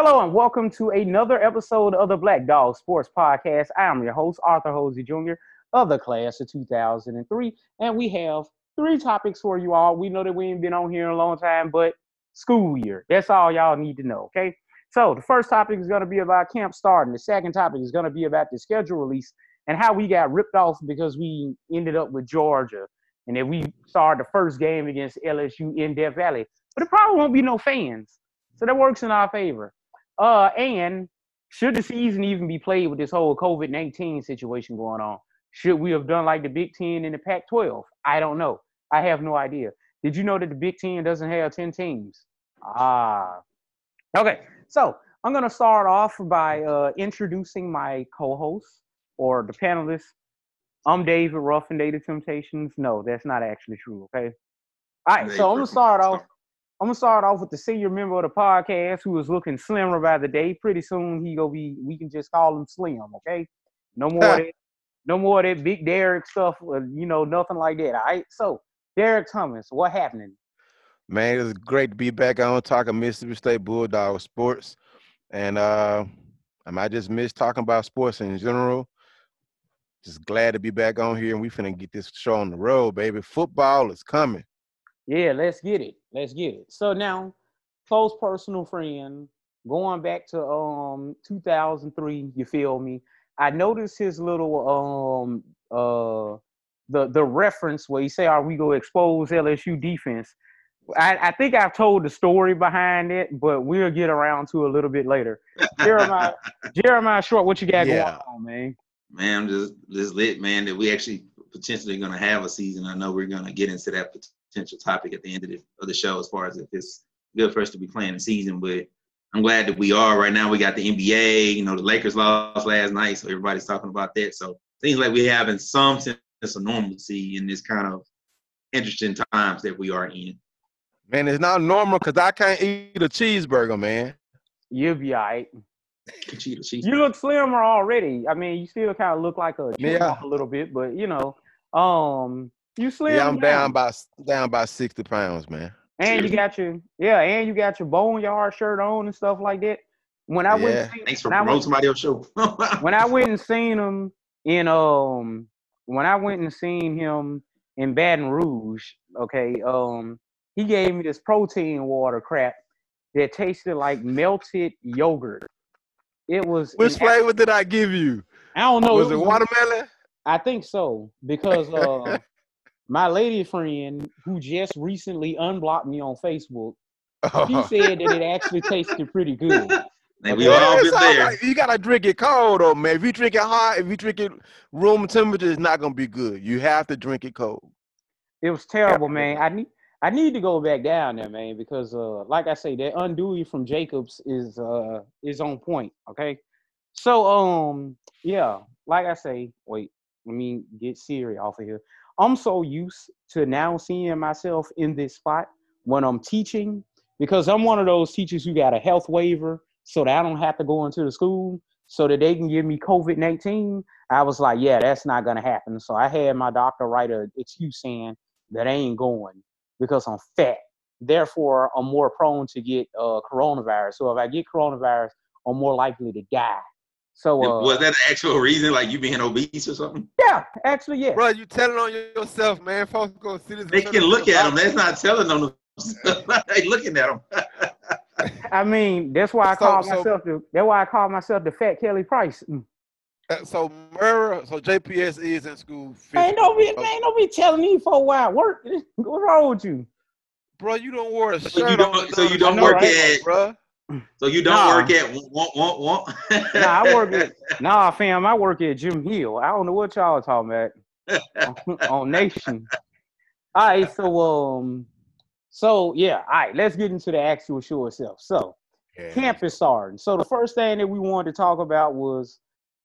Hello and welcome to another episode of the Black Dog Sports Podcast. I am your host, Arthur Hosey Jr. of the class of 2003, and we have three topics for you all. We know that we ain't been on here in a long time, but school year. That's all y'all need to know, okay? So the first topic is going to be about camp starting. The second topic is going to be about the schedule release and how we got ripped off because we ended up with Georgia and then we started the first game against LSU in Death Valley. But it probably won't be no fans. So that works in our favor. Uh, and should the season even be played with this whole COVID 19 situation going on? Should we have done like the Big Ten and the Pac 12? I don't know. I have no idea. Did you know that the Big Ten doesn't have 10 teams? Ah. Okay, so I'm going to start off by uh, introducing my co hosts or the panelists. I'm David Ruff and Data Temptations. No, that's not actually true, okay? All right, so I'm going to start off. I'm gonna start off with the senior member of the podcast who is looking slimmer by the day. Pretty soon he gonna be. We can just call him Slim, okay? No more that, no more of that big Derek stuff. Uh, you know, nothing like that. All right. So Derek Thomas, what happening? Man, it's great to be back on talking Mississippi State Bulldog sports, and uh, I might just miss talking about sports in general. Just glad to be back on here, and we finna get this show on the road, baby. Football is coming. Yeah, let's get it. Let's get it. So now, close personal friend, going back to um 2003. You feel me? I noticed his little um uh the the reference where he say, "Are we gonna expose LSU defense?" I, I think I've told the story behind it, but we'll get around to a little bit later. Jeremiah, Jeremiah Short, what you got yeah. going on, man? Man, I'm just just lit, man. That we actually potentially going to have a season. I know we're going to get into that potential topic at the end of the, of the show as far as if it's good for us to be playing the season. But I'm glad that we are right now. We got the NBA. You know, the Lakers lost last night, so everybody's talking about that. So things like we're having some sense of normalcy in this kind of interesting times that we are in. Man, it's not normal because I can't eat a cheeseburger, man. You'll be all right. You look slimmer already. I mean, you still kind of look like a yeah. a little bit, but you know, um, you slim. Yeah, I'm down, down by down by sixty pounds, man. And you got your yeah, and you got your boneyard shirt on and stuff like that. When I yeah. went, seen, thanks for promoting somebody else show. when I went and seen him in um, when I went and seen him in Baton Rouge, okay, um, he gave me this protein water crap that tasted like melted yogurt. It was. Which flavor did I give you? I don't know. Was it, it watermelon? I think so because uh, my lady friend who just recently unblocked me on Facebook, she said that it actually tasted pretty good. And we all been there. Like, you gotta drink it cold, though, man. If you drink it hot, if you drink it room temperature, it's not gonna be good. You have to drink it cold. It was terrible, man. I need I need to go back down there, man, because uh, like I say, that undewey from Jacobs is uh is on point. Okay, so um yeah, like I say, wait, let me get Siri off of here. I'm so used to now seeing myself in this spot when I'm teaching because I'm one of those teachers who got a health waiver so that I don't have to go into the school so that they can give me COVID 19. I was like, yeah, that's not going to happen. So I had my doctor write an excuse saying that I ain't going because I'm fat. Therefore, I'm more prone to get uh, coronavirus. So if I get coronavirus, I'm more likely to die. So uh, was that an actual reason, like you being obese or something? Yeah, actually, yeah. Bro, you telling on yourself, man. Folks go see this. They can look at them. That's not telling on them. they looking at them. I mean, that's why I so, call so, myself the. That's why I call myself the Fat Kelly Price. Mm. Uh, so Murrah, so JPS is in school. Ain't no be, ain't no be telling me for a while. Work. What's wrong with you, bro? You don't wear a shirt. So you don't. So you don't know, work right? at, bro. So you don't nah. work at one one one. nah, I work at nah, fam. I work at Jim Hill. I don't know what y'all are talking about on, on Nation. All right, so um, so yeah, all right. Let's get into the actual show itself. So, yeah. campus starting. So the first thing that we wanted to talk about was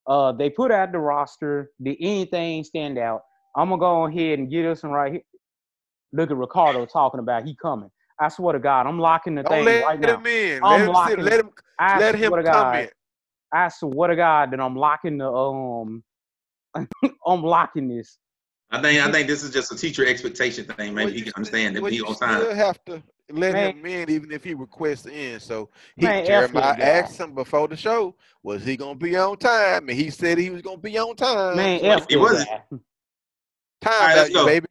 uh, they put out the roster. Did anything stand out? I'm gonna go ahead and get us some right here. Look at Ricardo talking about he coming. I swear to God, I'm locking the Don't thing let right now. Let him in. I'm let. Him, let him. I let him come God, in. I swear to God that I'm locking the um. I'm locking this. I think I think this is just a teacher expectation thing. Maybe well, you, can understand that well, he on time. Still have to let Man. him in even if he requests in. So he Man, Jeremiah asked him before the show, was he gonna be on time? And he said he was gonna be on time. Man, So F it wasn't. guy. time All right, let's go. baby.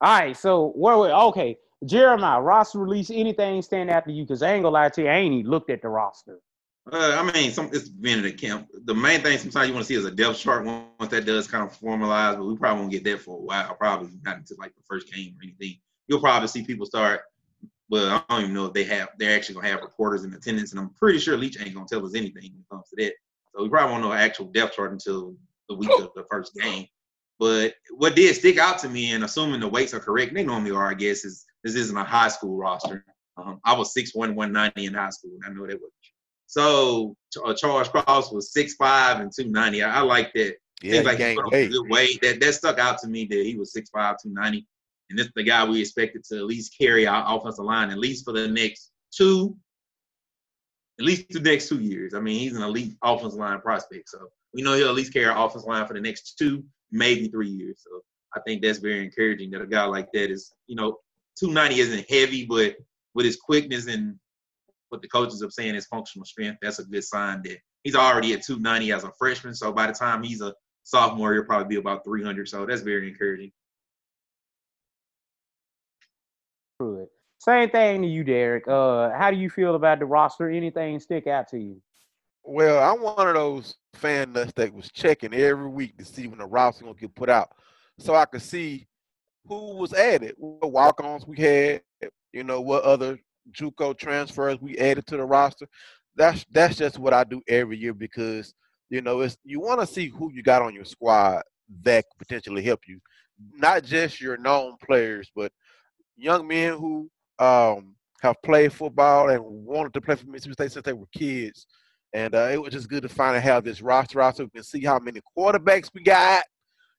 All right, so where we okay. Jeremiah, roster release, anything stand after you? Because I ain't gonna lie to you, I ain't even looked at the roster. Uh, I mean, some it's been in the camp. The main thing sometimes you want to see is a depth chart once that does kind of formalize, but we probably won't get that for a while. Probably not until like the first game or anything. You'll probably see people start. Well, I don't even know if they have. They're actually gonna have reporters in attendance, and I'm pretty sure Leach ain't gonna tell us anything when it comes to that. So we probably won't know actual depth chart until the week of the first game. But what did stick out to me, and assuming the weights are correct, they normally are, I guess, is this isn't a high school roster. Um, I was 6'1", 190 in high school, and I know that was. So uh, Charles Cross was 6'5", and 290. I, I like that. Yeah, Seems like he gained put on weight. a good weight. That that stuck out to me that he was 6'5", 290. And this is the guy we expected to at least carry our offensive line, at least for the next two, at least the next two years. I mean, he's an elite offensive line prospect. So we know he'll at least carry our offensive line for the next two, maybe three years. So I think that's very encouraging that a guy like that is, you know, 290 isn't heavy, but with his quickness and what the coaches are saying is functional strength, that's a good sign that he's already at 290 as a freshman. So by the time he's a sophomore, he'll probably be about 300. So that's very encouraging. Good. Same thing to you, Derek. Uh, how do you feel about the roster? Anything stick out to you? Well, I'm one of those fan nuts that was checking every week to see when the roster gonna get put out, so I could see who was added, what walk-ons we had, you know, what other JUCO transfers we added to the roster. That's that's just what I do every year because you know it's you want to see who you got on your squad that could potentially help you, not just your known players, but young men who um, have played football and wanted to play for Mississippi State since they were kids. And uh, it was just good to finally have this roster out so we can see how many quarterbacks we got.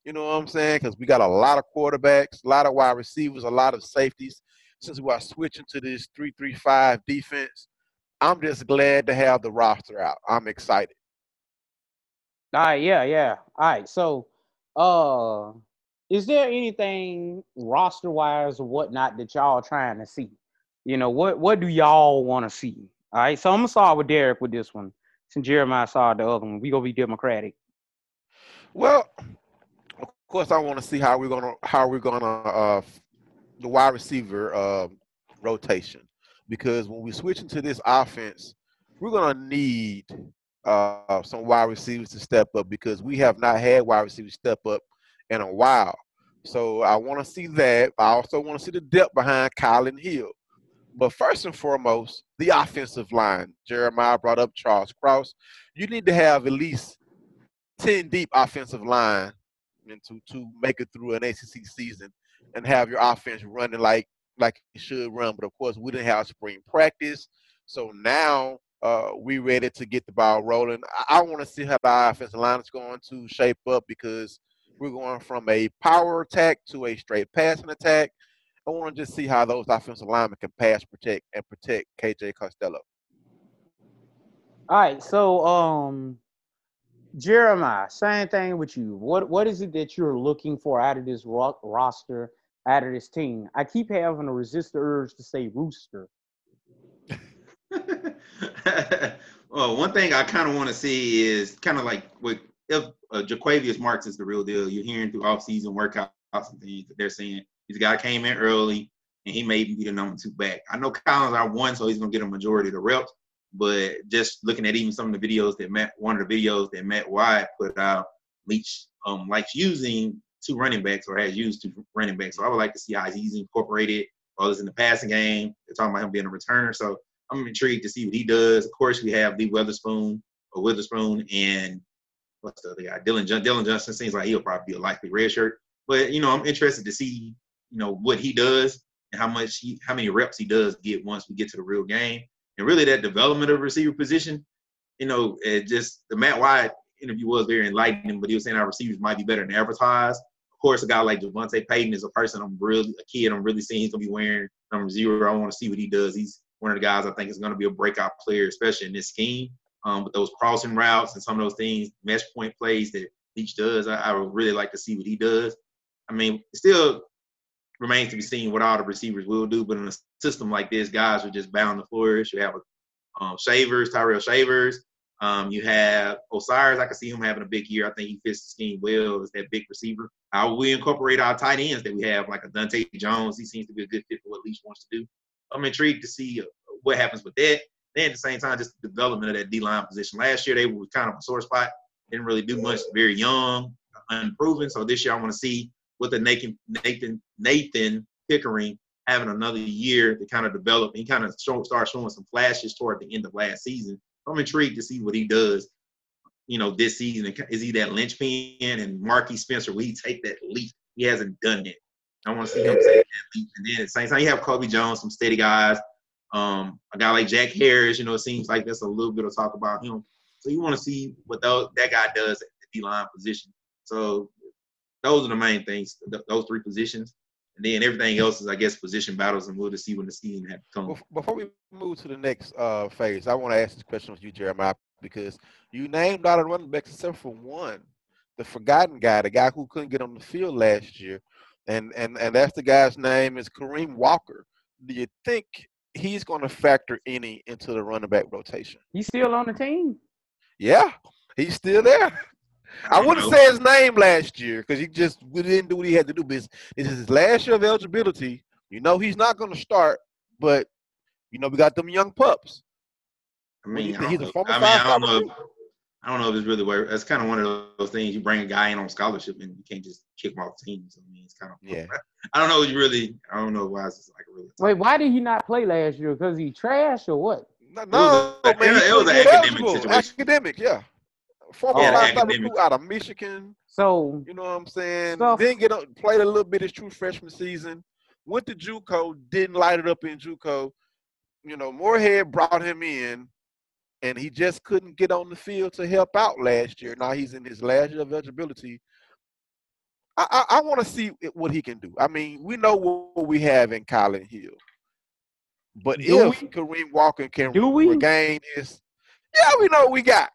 You know what I'm saying? Because we got a lot of quarterbacks, a lot of wide receivers, a lot of safeties. Since we are switching to this 3-3-5 defense, I'm just glad to have the roster out. I'm excited. All right, yeah, yeah. All right, so uh is there anything roster wise or whatnot that y'all trying to see? You know, what what do y'all want to see? All right, so I'm gonna start with Derek with this one. Since Jeremiah saw the other one, we gonna be democratic. Well, course, I want to see how we're gonna how we're gonna uh, the wide receiver uh, rotation because when we switch into this offense, we're gonna need uh, some wide receivers to step up because we have not had wide receivers step up in a while. So I want to see that. I also want to see the depth behind Kylin Hill. But first and foremost, the offensive line. Jeremiah brought up Charles Cross. You need to have at least 10 deep offensive line to, to make it through an ACC season and have your offense running like like it should run. But of course, we didn't have spring practice. So now uh, we ready to get the ball rolling. I, I want to see how the offensive line is going to shape up because we're going from a power attack to a straight passing attack. I want to just see how those offensive linemen can pass protect and protect KJ Costello. All right, so um Jeremiah, same thing with you. What what is it that you're looking for out of this ro- roster, out of this team? I keep having to resist the urge to say rooster. well, one thing I kind of want to see is kind of like with if uh, Jo'quavious Marks is the real deal. You're hearing through off-season workouts and things that they're saying this guy came in early and he may be the number two back. I know Collins are one, so he's gonna get a majority of the reps. But just looking at even some of the videos that Matt, one of the videos that Matt Wyatt put out, Leach um, likes using two running backs or has used two running backs. So I would like to see how he's incorporated this in the passing game. They're talking about him being a returner. So I'm intrigued to see what he does. Of course, we have Lee Witherspoon or Witherspoon and what's the other guy? Dillon Dillon Johnson seems like he'll probably be a likely red shirt. But you know, I'm interested to see you know what he does and how much he how many reps he does get once we get to the real game. And really that development of receiver position, you know, it just the Matt Wyatt interview was very enlightening, but he was saying our receivers might be better than advertised. Of course, a guy like JaVonta Payton is a person I'm really a kid I'm really seeing he's gonna be wearing number zero. I want to see what he does. He's one of the guys I think is gonna be a breakout player, especially in this scheme. Um, but those crossing routes and some of those things, mesh point plays that Leach does, I, I would really like to see what he does. I mean, still remains to be seen what all the receivers will do. But in a system like this, guys are just bound to flourish. You have um, Shavers, Tyrell Shavers. Um, you have Osirus. I can see him having a big year. I think he fits the scheme well as that big receiver. How we incorporate our tight ends that we have, like a Dante Jones. He seems to be a good fit for what Leach wants to do. I'm intrigued to see uh, what happens with that. Then at the same time, just the development of that D line position. Last year they were kind of a sore spot. Didn't really do much. Very young, unproven. So this year I want to see what the Nathan Nathan Nathan Pickering having another year to kind of develop. He kind of show, start showing some flashes toward the end of last season. I'm intrigued to see what he does. You know, this season is he that linchpin and Marquiss Spencer? Will he take that leap? He hasn't done it. I want to see him take that leap. And then at the same time, you have Kobe Jones, some steady guys. Um, a guy like Jack Harris, you know, it seems like there's a little bit of talk about him. So you want to see what those, that guy does at the D line position. So those are the main things, th- those three positions. And then everything else is, I guess, position battles, and we'll just see when the season comes. Before we move to the next uh, phase, I want to ask this question with you, Jeremiah, because you named all the running backs except for one, the forgotten guy, the guy who couldn't get on the field last year, and and and that's the guy's name is Kareem Walker. Do you think he's going to factor any into the running back rotation? He's still on the team. Yeah, he's still there. I wouldn't say his name last year because he just didn't do what he had to do. But this is his last year of eligibility. You know he's not going to start, but you know we got them young pups. I mean, I he's a former I mean, I don't know. If, I don't know if it's really where it's kind of one of those things. You bring a guy in on scholarship and you can't just kick him off teams. I mean, it's kind of yeah. I don't know. You really, I don't know why it's like really. Wait, why did he not play last year? Because he trash or what? No, no it was, a, man, it was an academic situation. Academic, yeah former yeah, five-star recruit out of Michigan. So you know what I'm saying. Stuff. Then get up, played a little bit his true freshman season. Went to JUCO, didn't light it up in JUCO. You know, Moorhead brought him in, and he just couldn't get on the field to help out last year. Now he's in his last year of eligibility. I, I, I want to see what he can do. I mean, we know what we have in Kylin Hill, but do if we? Kareem Walker can do we? regain his, yeah, we know what we got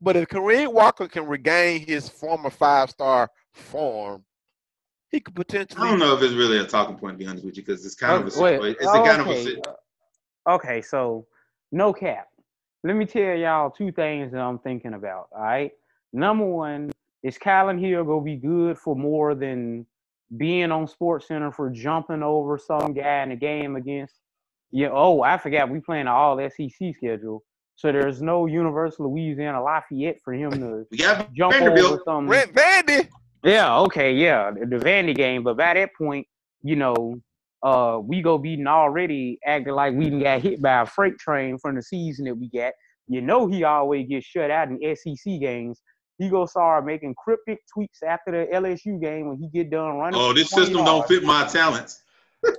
but if Kareem Walker can regain his former five star form, he could potentially. I don't know if it's really a talking point to be honest with you, because it's kind oh, of a uh, wait, it's oh, a kind okay. of a. Okay, so no cap. Let me tell y'all two things that I'm thinking about. All right, number one is Kylin Hill gonna be good for more than being on Sports Center for jumping over some guy in a game against. Yeah. Oh, I forgot we playing an all SEC schedule. So there's no University of Louisiana Lafayette for him to we got jump Vanderbilt. over some. Rent Vandy. Yeah, okay, yeah, the Vandy game. But by that point, you know, uh, we go beating already acting like we got hit by a freight train from the season that we got. You know, he always gets shut out in SEC games. He go start making cryptic tweets after the LSU game when he get done running. Oh, this system yards. don't fit my talents.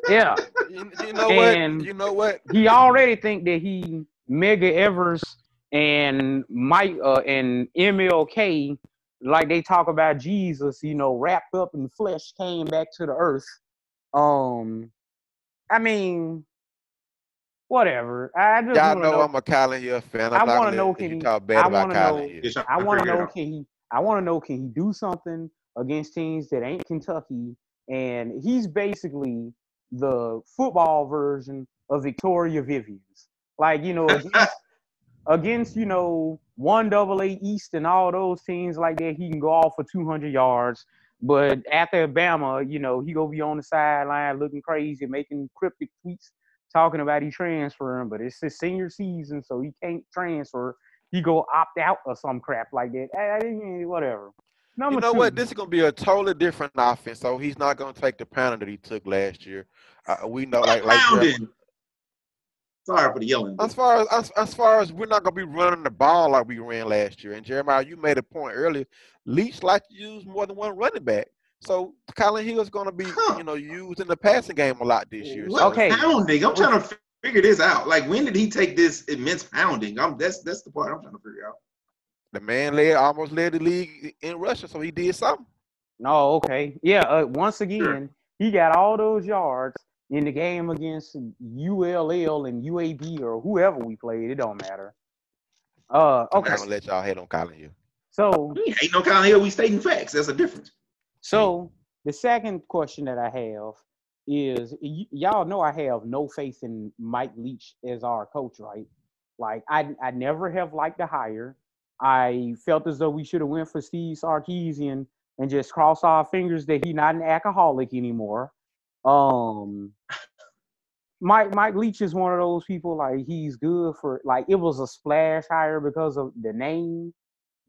Yeah, you, you know and what? You know what? He already think that he Medgar Evers and Mike uh, and MLK, like they talk about Jesus, you know, wrapped up in flesh, came back to the earth. Um, I mean, whatever. I just y'all know, know, I'm a Kylin Hill fan. I'm I want to know can he talk bad I about Kylin Hill. I want to know can he. I want to know can he do something against teams that ain't Kentucky, and he's basically the football version of Victoria Vivians. Like, you know, against, against, you know, one double A East and all those teams like that, he can go off for 200 yards. But after Alabama, you know, he gonna be on the sideline looking crazy, making cryptic tweets, talking about he transferring. But it's his senior season, so he can't transfer. He go opt out or some crap like that. I, I, whatever. Number you know two. what? This is gonna be a totally different offense. So he's not gonna take the pounding that he took last year. Uh, we know, like, like Sorry for the yelling. As far as, as as far as we're not gonna be running the ball like we ran last year. And Jeremiah, you made a point earlier. Leach like to use more than one running back. So Kylin Hill is gonna be, huh. you know, used in the passing game a lot this year. So. Okay. Pounding. I'm trying to figure this out. Like when did he take this immense pounding? I'm that's that's the part I'm trying to figure out. The man led almost led the league in rushing, so he did something. No, okay. Yeah, uh, once again, sure. he got all those yards in the game against ULL and UAB or whoever we played. It don't matter. Uh, okay. I'm gonna let y'all hate on Kylin Hill. So we ain't no Kylin Hill. We stating facts. That's a difference. So The second question that I have is y- y'all know I have no faith in Mike Leach as our coach, right? Like I I never have liked the hire. I felt as though we should have went for Steve Sarkisian and just cross our fingers that he's not an alcoholic anymore. Um Mike Mike Leach is one of those people like he's good for like it was a splash hire because of the name,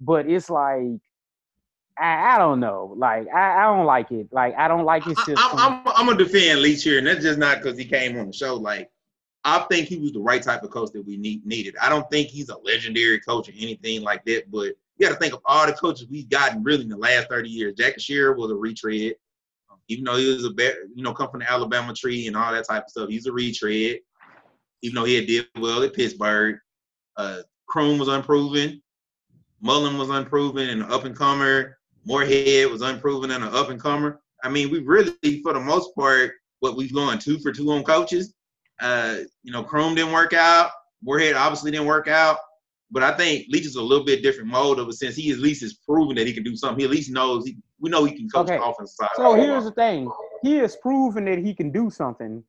but it's like I, I don't know. Like I, I don't like it. Like I don't like his I, system. I'm, I'm gonna defend Leach here, and that's just not because he came on the show. Like, I think he was the right type of coach that we need, needed. I don't think he's a legendary coach or anything like that. But you got to think of all the coaches we've gotten really in the last 30 years. Jackie Sherrill was a retread, even though he was a better, you know, come from the Alabama tree and all that type of stuff. He's a retread, even though he had did well at Pittsburgh. Uh, Croom was unproven. Mullen was unproven and an up and comer. Moorhead was unproven and an up and comer. I mean, we really, for the most part, what we've gone two for two on coaches. Uh, you know, Croom didn't work out. Moorhead obviously didn't work out. But I think Leach is a little bit different mode of it since he at least has proven that he can do something. He at least knows he, we know he can coach Okay. the offensive side. So here's the thing. He has proven that he can do something.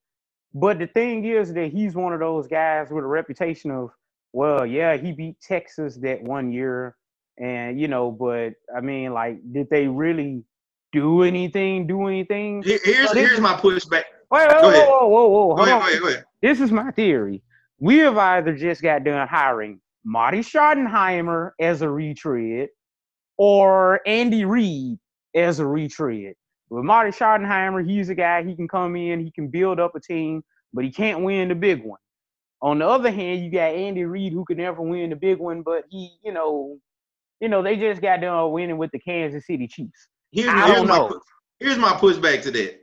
But the thing is that he's one of those guys with a reputation of, well, yeah, he beat Texas that one year. And, you know, but I mean, like, did they really do anything? Do anything? Here- here's this- here's my pushback. Wait, Go whoa, ahead. whoa, whoa, whoa, Go ahead, go ahead, go ahead. This is my theory. We have either just got done hiring Marty Schottenheimer as a retread or Andy Reid as a retread. With Marty Schottenheimer, he's a guy, he can come in, he can build up a team, but he can't win the big one. On the other hand, you got Andy Reid who could never win the big one, but he, you know, you know, they just got done winning with the Kansas City Chiefs. Here's, I here's don't my know. pu- here's my pushback to that,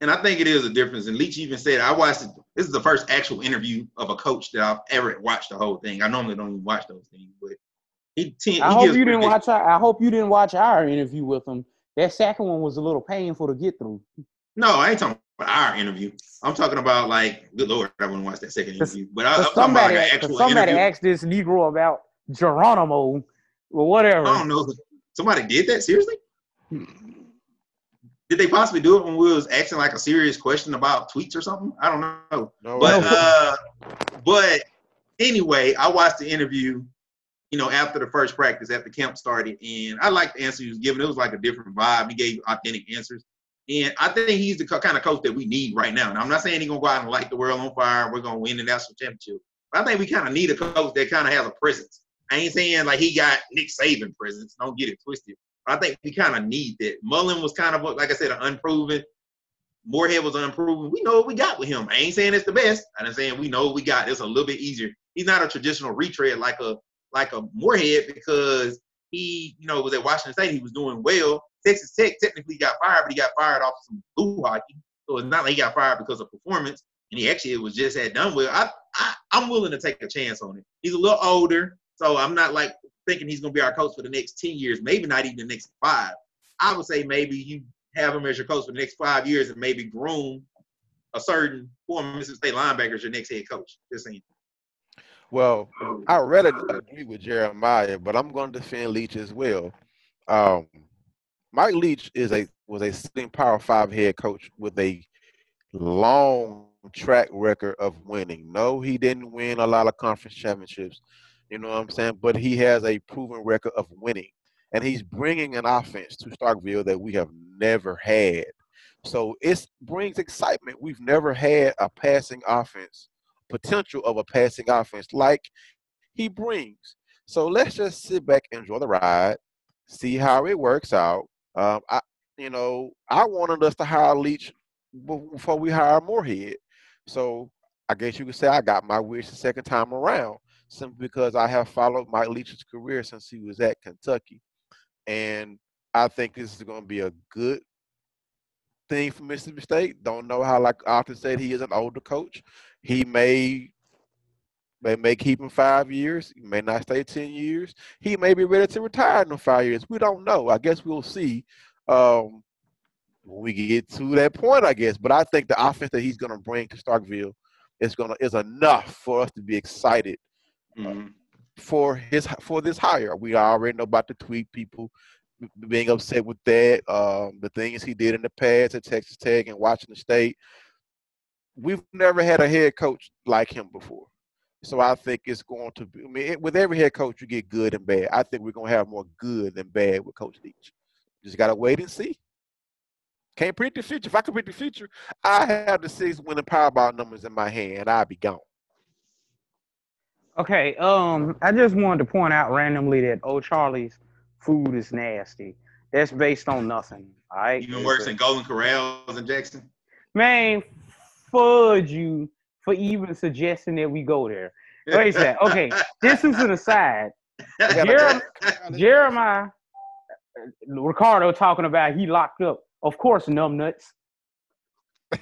and I think it is a difference. And Leach even said, I watched it. This is the first actual interview of a coach that I've ever watched the whole thing. I normally don't even watch those things, but he, ten, I he hope you didn't watch our, I hope you didn't watch our interview with him. That second one was a little painful to get through. No, I ain't talking about our interview. I'm talking about like, good lord, I wouldn't watch that second interview. But I, I'm Cause talking about somebody, like an 'cause actual somebody interview. asked this Negro about Geronimo or whatever. I don't know. Somebody did that seriously? Did they possibly do it when we was asking like a serious question about tweets or something? I don't know. No, But I- uh, but anyway, I watched the interview. You know, after the first practice, after camp started, and I liked the answer he was giving. It was like a different vibe. He gave authentic answers, and I think he's the kind of coach that we need right now. And I'm not saying he's gonna go out and light the world on fire. We're gonna win the national championship. But I think we kind of need a coach that kind of has a presence. I ain't saying like he got Nick Saban presence. Don't get it twisted. But I think we kind of need that. Mullen was kind of like I said, an unproven. Moorhead was unproven. We know what we got with him. I ain't saying it's the best. I'm saying we know what we got. It's a little bit easier. He's not a traditional retread like a like a Moorhead because he, you know, was at Washington State. He was doing well. Texas Tech technically got fired, but he got fired off of some blue hockey. So it's not like he got fired because of performance. And he actually was just had done well. I, I I'm willing to take a chance on it. He's a little older, so I'm not like thinking he's gonna be our coach for the next 10 years, maybe not even the next five. I would say maybe you have him as your coach for the next five years and maybe groom a certain former Mississippi State linebacker as your next head coach. Just saying. Well, I really agree with Jeremiah, but I'm going to defend Leach as well. Um, Mike Leach is a was a sitting Power Five head coach with a long track record of winning. No, he didn't win a lot of conference championships. You know what I'm saying? But he has a proven record of winning, and he's bringing an offense to Starkville that we have never had. So it brings excitement. We've never had a passing offense potential of a passing offense like he brings. So let's just sit back, and enjoy the ride, see how it works out. Um, I, you know, I wanted us to hire Leach before we hire Moorhead. So I guess you could say I got my wish the second time around, simply because I have followed Mike Leach's career since he was at Kentucky, and I think this is going to be a good thing for Mississippi State. Don't know how, like I often said, he is an older coach. He may may may keep him five years. He may not stay ten years. He may be ready to retire in five years. We don't know. I guess we'll see um, when we get to that point. I guess, but I think the offense that he's going to bring to Starkville is going to is enough for us to be excited Mhm. for his for this hire. We already know about the tweet people being upset with that. Um, the things he did in the past at Texas Tech and Washington State. We've never had a head coach like him before. So I think it's going to be. I mean, with every head coach, you get good and bad. I think we're going to have more good than bad with Coach Leach. Just got to wait and see. Can't predict the future. If I could predict the future, I have the six winning Powerball numbers in my hand. I'd be gone. Okay, um, I just wanted to point out randomly that Old Charlie's food is nasty. That's based on nothing. All right. Even worse than Golden Corrals in Jackson. Man, fudge you for even suggesting that we go there. Wait a second. Okay, this is an aside. Jerem- Jeremiah Ricardo talking about he locked up. Of course, numb nuts. All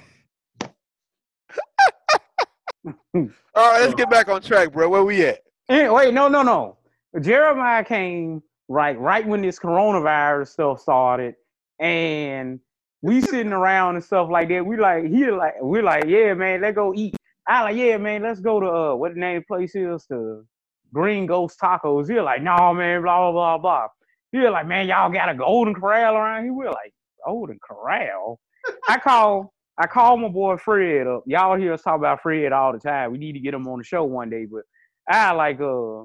right, let's get back on track, bro. Where we at? Eh, wait, no, no, no. Jeremiah came right right when this coronavirus stuff started, and we sitting around and stuff like that. We like he like we're like, yeah, man, let's go eat. I like, yeah, man, let's go to uh what the name of the place is the Green Ghost Tacos. He's like, no, man, blah blah blah blah. He's like, man, y'all got a Golden Corral around here. We're like, Golden Corral. I call I call my boy Fred up. Y'all hear us talk about Fred all the time. We need to get him on the show one day. But I like uh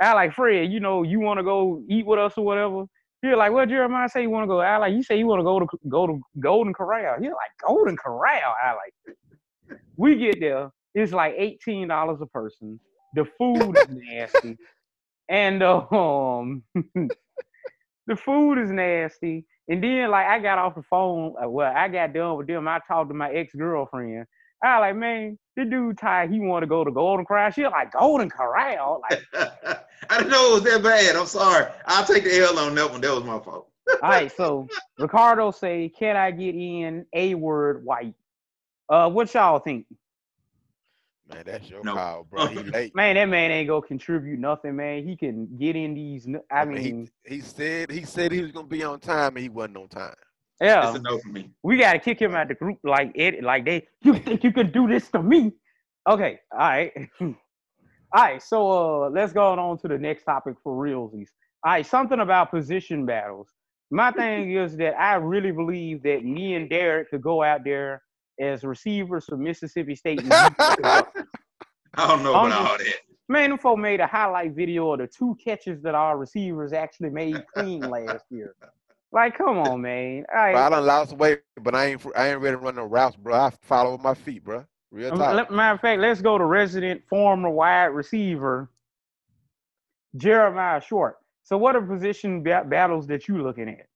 I like Fred, you know, you want to go eat with us or whatever. He's like, well, Jeremiah say you want to go. I like, you say you want to go to go to Golden Corral. He's like, Golden Corral. I like, we get there. It's like eighteen dollars a person. The food is nasty, and um, the food is nasty. And then like I got off the phone. uh, Well, I got done with them. I talked to my ex girlfriend. I like, man, the dude Ty, he want to go to Golden Corral. She like Golden Corral. Like, I didn't know it was that bad. I'm sorry. I'll take the L on that one. That was my fault. all right. So Ricardo say, can I get in a word white? Uh, what y'all think? Man, that's your No. call, bro. He late. Man, that man ain't gonna contribute nothing, man. He can get in these. I mean, mean, he, he said he said he was gonna be on time, and he wasn't on time. Yeah, It's a no for me. we gotta kick him out the group like it, like they. You think you can do this to me? Okay, all right, all right. So uh, let's go on to the next topic for realsies. All right, something about position battles. My thing is that I really believe that me and Derek could go out there as receivers for Mississippi State. And beat the Bucs. I don't know I'm about just- all that. Man, them folk made a highlight video of the two catches that our receivers actually made clean last year. Like, come on, man. All Bro, I right. done lost weight, but I ain't I ain't ready to run no routes, bro. I follow with my feet, bro. Real Um, talk. Matter of fact, let's go to resident former wide receiver Jeremiah Short. So, what are position ba- battles that you looking at?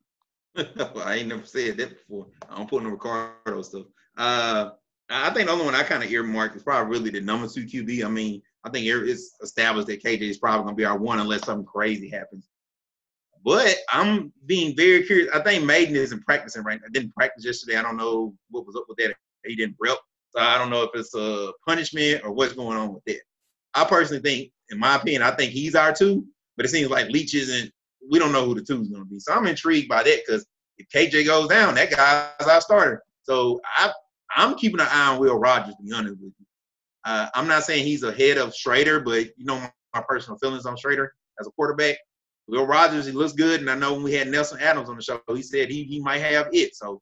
well, I ain't never said that before. I don't put no Ricardo stuff. Uh, I think the only one I kind of earmarked is probably really the number two QB. I mean, I think it's established that KJ is probably going to be our one unless something crazy happens. But I'm being very curious. I think Mayden isn't practicing right now. I didn't practice yesterday. I don't know what was up with that. He didn't rep. So I don't know if it's a punishment or what's going on with that. I personally think, in my opinion, I think he's our two, but it seems like Leach isn't. We don't know who the two is going to be. So I'm intrigued by that because if KJ goes down, that guy's our starter. So I, I'm keeping an eye on Will Rogers. To be honest with you, uh, I'm not saying he's ahead of Shrader, but you know my personal feelings on Shrader as a quarterback. Will Rogers, he looks good, and I know when we had Nelson Adams on the show, he said he he might have it. So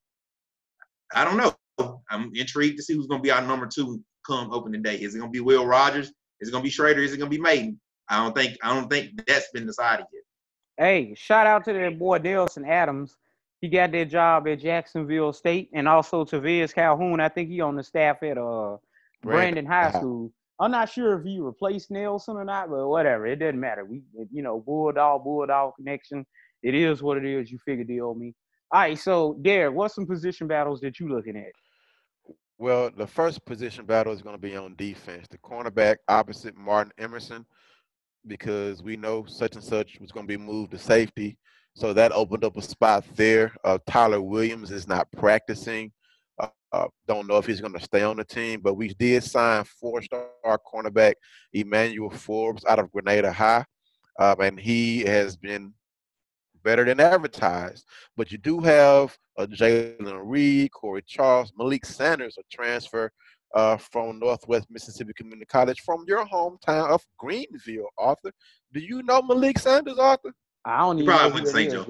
I don't know. I'm intrigued to see who's going to be our number two come opening day. Is it going to be Will Rogers? Is it going to be Shrader? Is it going to be Mayden? I don't think I don't think that's been decided yet. Hey, shout out to that boy Nelson Adams. He got that job at Jacksonville State, and also to Viz Calhoun. I think he on the staff at uh Brandon High High. School. I'm not sure if he replaced Nelson or not, but whatever. It doesn't matter. We, you know, bulldog, bulldog connection. It is what it is. You figure deal me. All right, so Derek, what's some position battles that you looking at? Well, the first position battle is going to be on defense. The cornerback opposite Martin Emerson, because we know such and such was going to be moved to safety. So that opened up a spot there. Uh, Tyler Williams is not practicing. Uh, don't know if he's going to stay on the team, but we did sign four-star cornerback Emmanuel Forbes out of Grenada High, um, and he has been better than advertised. But you do have uh, Jalen Reed, Corey Charles, Malik Sanders, a transfer uh, from Northwest Mississippi Community College from your hometown of Greenville, Arthur. Do you know Malik Sanders, Arthur? I don't He even know probably who went that St. is, Joe.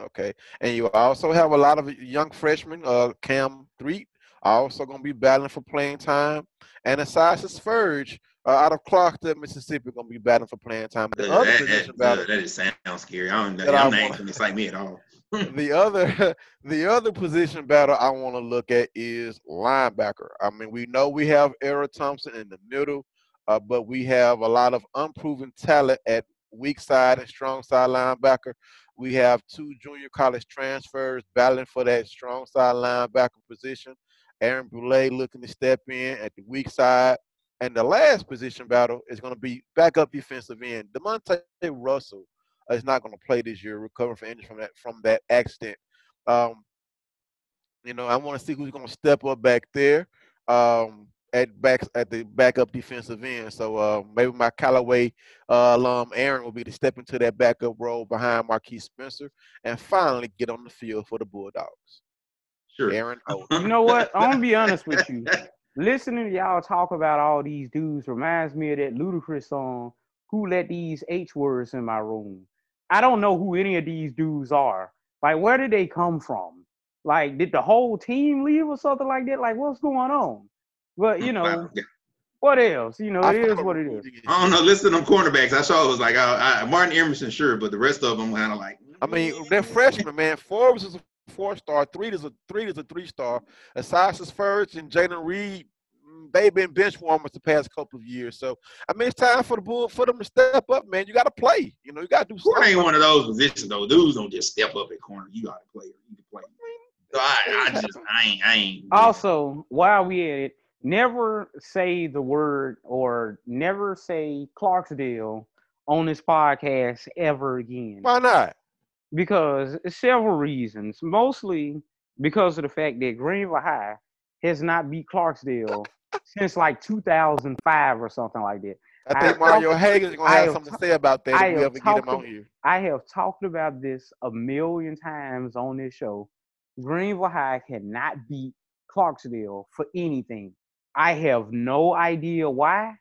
Okay, and you also have a lot of young freshmen. Uh, Cam Threet also going to be battling for playing time, and Asasa Spurge uh, out of Clarksdale, Mississippi, going to be battling for playing time. The uh, other that, position that, battle, that just sounds scary. I don't. That your name doesn't excite me at all. the other, the other position battle I want to look at is linebacker. I mean, we know we have Erroll Thompson in the middle, uh, but we have a lot of unproven talent at weak side and strong side linebacker. We have two junior college transfers battling for that strong side linebacker position. Aaron Brule looking to step in at the weak side. And the last position battle is going to be backup defensive end. Demonte Russell is not going to play this year, recovering from injury from that from that accident. Um, you know, I want to see who's going to step up back there. Um, at back at the backup defensive end. So uh, maybe my Callaway uh, alum Aaron will be to step into that backup role behind Marquiss Spencer and finally get on the field for the Bulldogs. Sure. Aaron. You know what? I'm gonna be honest with you. Listening to y'all talk about all these dudes reminds me of that Ludacris song, Who Let These H Words in My Room. I don't know who any of these dudes are. Like, where did they come from? Like, did the whole team leave or something like that? Like, what's going on? But you know, what else? You know, it is what it is. I don't know. Listen to them cornerbacks. I saw it was like I, I, Martin Emerson, sure, but the rest of them kind of like. I mean, mm-hmm. they're freshmen, man. Forbes is a four star. Three is a three is a three star. Asasa Spurge and Jalen Reed, mm, they've been bench warmers the past couple of years. So I mean, it's time for the bull for them to step up, man. You got to play. You know, you got to do something. Ain't one of those positions though. Dudes don't just step up at corner. You got to play. You can play. So I, I just I ain't I ain't. Also, while we at it, never say the word or never say Clarksdale on this podcast ever again. Why not? Because several reasons. Mostly because of the fact that Greenville High has not beat Clarksdale since like 2005 or something like that. I think I Mario talked, Hagan's gonna have, have something to say about that if we ever get him on here. I have talked about this a million times on this show. Greenville High cannot beat Clarksdale for anything. I have no idea why.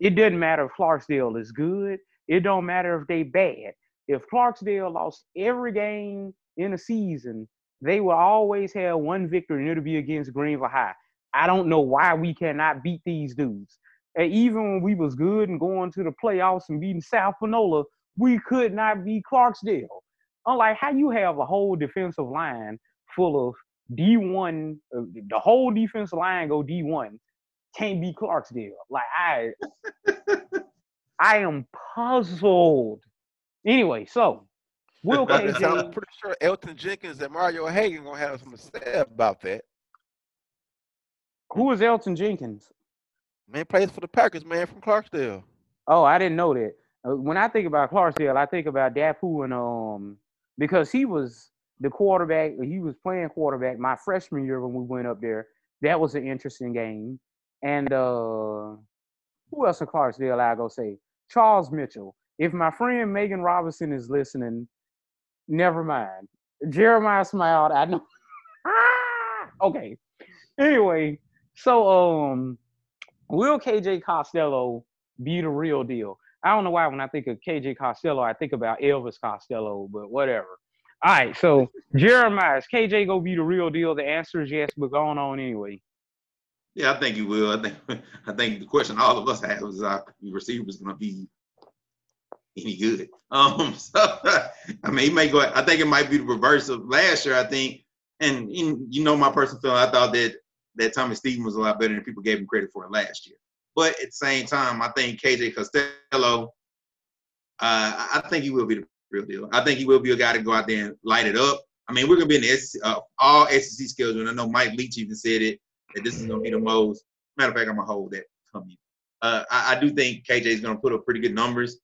It doesn't matter if Clarksdale is good. It don't matter if they bad. If Clarksdale lost every game in a season, they will always have one victory, and it'll be against Greenville High. I don't know why we cannot beat these dudes. And even when we was good and going to the playoffs and beating South Panola, we could not beat Clarksdale. Unlike how you have a whole defensive line full of D1, uh, the whole defensive line go D1, can't be Clarksdale. Like I, I am puzzled. Anyway, so Will KJ. I'm pretty sure Elgton Jenkins and Mario Hagan gonna have something to say about that. Who is Elgton Jenkins? Man plays for the Packers, man, from Clarksdale. Oh, I didn't know that. Uh, when I think about Clarksdale, I think about Dapu and um because he was the quarterback, he was playing quarterback my freshman year when we went up there. That was an interesting game. And uh, who else in Clarksville? I go say? Charles Mitchell. If my friend Megan Robinson is listening, never mind. Jeremiah smiled. I know. Okay. Anyway, so um, will KJ Costello be the real deal? I don't know why when I think of KJ Costello, I think about Elvis Costello, but whatever. All right, so Jeremiah, is KJ gonna be the real deal? The answer is yes, but going on anyway. Yeah, I think he will. I think I think the question all of us have is our receiver's gonna be any good. Um, so I mean, he may go. I think it might be the reverse of last year. I think, and in, you know, my personal feeling, I thought that that Tommy Stevens was a lot better than people gave him credit for last year. But at the same time, I think KJ Costello, uh, I think he will be the real deal. I think he will be a guy to go out there and light it up. I mean, we're gonna be in the SEC, uh, all SEC schedule, and I know Mike Leach even said it that this is gonna be the most. Matter of fact, I'm gonna hold that coming. Uh, I, I, do think KJ is gonna put up pretty good numbers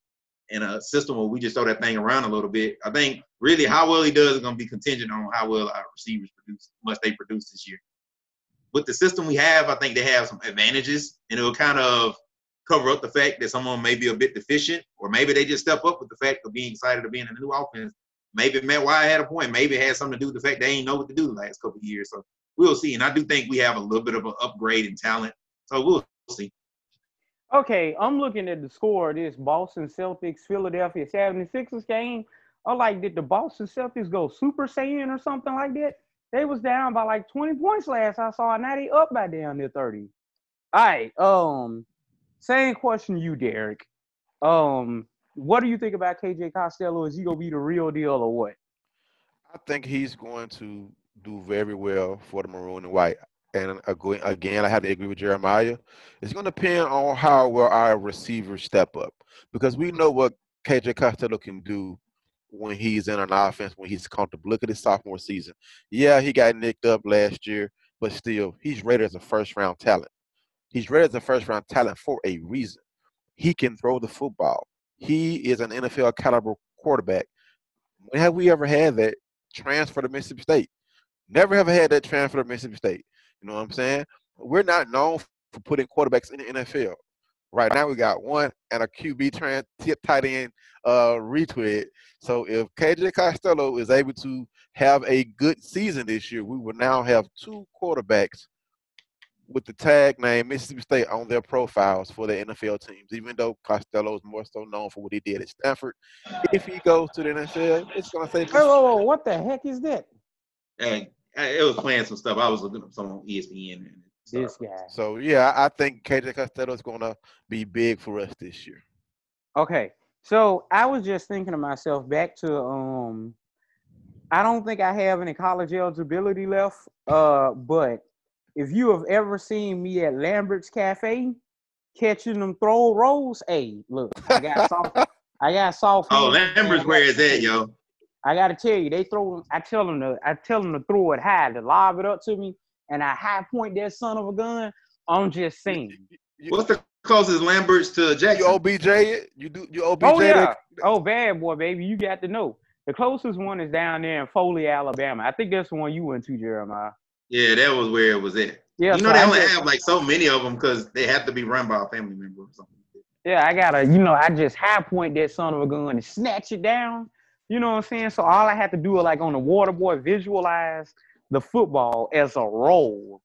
in a system where we just throw that thing around a little bit. I think really how well he does is gonna be contingent on how well our receivers produce, much they produce this year. With the system we have, I think they have some advantages, and it will kind of cover up the fact that someone may be a bit deficient, or maybe they just step up with the fact of being excited to be in a new offense. Maybe Matt Wyatt had a point. Maybe it had something to do with the fact they ain't know what to do the last couple years. So we'll see. And I do think we have a little bit of an upgrade in talent. So we'll see. Okay, I'm looking at the score of this Boston Celtics Philadelphia 76ers game. or like did the Boston Celtics go Super Saiyan or something like that? They was down by like 20 points last I saw, and now they up by down near 30. All right. Um, same question you, Derek. Um, what do you think about KJ Costello? Is he gonna be the real deal or what? I think he's going to do very well for the maroon and white. And again, I have to agree with Jeremiah. It's going to depend on how well our receivers step up because we know what KJ Costello can do when he's in an offense, when he's comfortable. Look at his sophomore season. Yeah, he got nicked up last year, but still, he's rated as a first round talent. He's rated as a first round talent for a reason. He can throw the football. He is an NFL caliber quarterback. When have we ever had that transfer to Mississippi State? Never ever had that transfer to Mississippi State. You know what I'm saying? We're not known for putting quarterbacks in the NFL. Right now, we got one and a QB trans tip tight end uh, retweet. So if KJ Costello is able to have a good season this year, we will now have two quarterbacks with the tag name Mississippi State on their profiles for the NFL teams. Even though Costello is more so known for what he did at Stanford, if he goes to the NFL, it's going to say. Whoa, whoa, whoa, what the heck is that? Hey, it was playing some stuff. I was looking up some on ESPN. This guy. So yeah, I think KJ Costello is gonna be big for us this year. Okay, so I was just thinking to myself back to um, I don't think I have any college eligibility left. Uh, but if you have ever seen me at Lambert's Cafe catching them throw rolls, hey, look, I got soft, I got soft. Oh, Lambert's, where is that, yo? I gotta tell you, they throw. I tell them to. I tell them to throw it high, to lob it up to me, and I high point that son of a gun. I'm just saying. What's the closest Lamberts to Jackson? You OBJ You do you OBJ Oh yeah. Oh bad boy, baby. You got to know. The closest one is down there in Foley, Alabama. I think that's the one you went to, Jeremiah. Yeah, that was where it was at. Yeah, you know so they only just, have like so many of them because they have to be run by a family member or something. Yeah, I gotta, you know, I just high point that son of a gun and snatch it down you know what I'm saying? So all I had to do is like on the water boy visualize the football as a roll.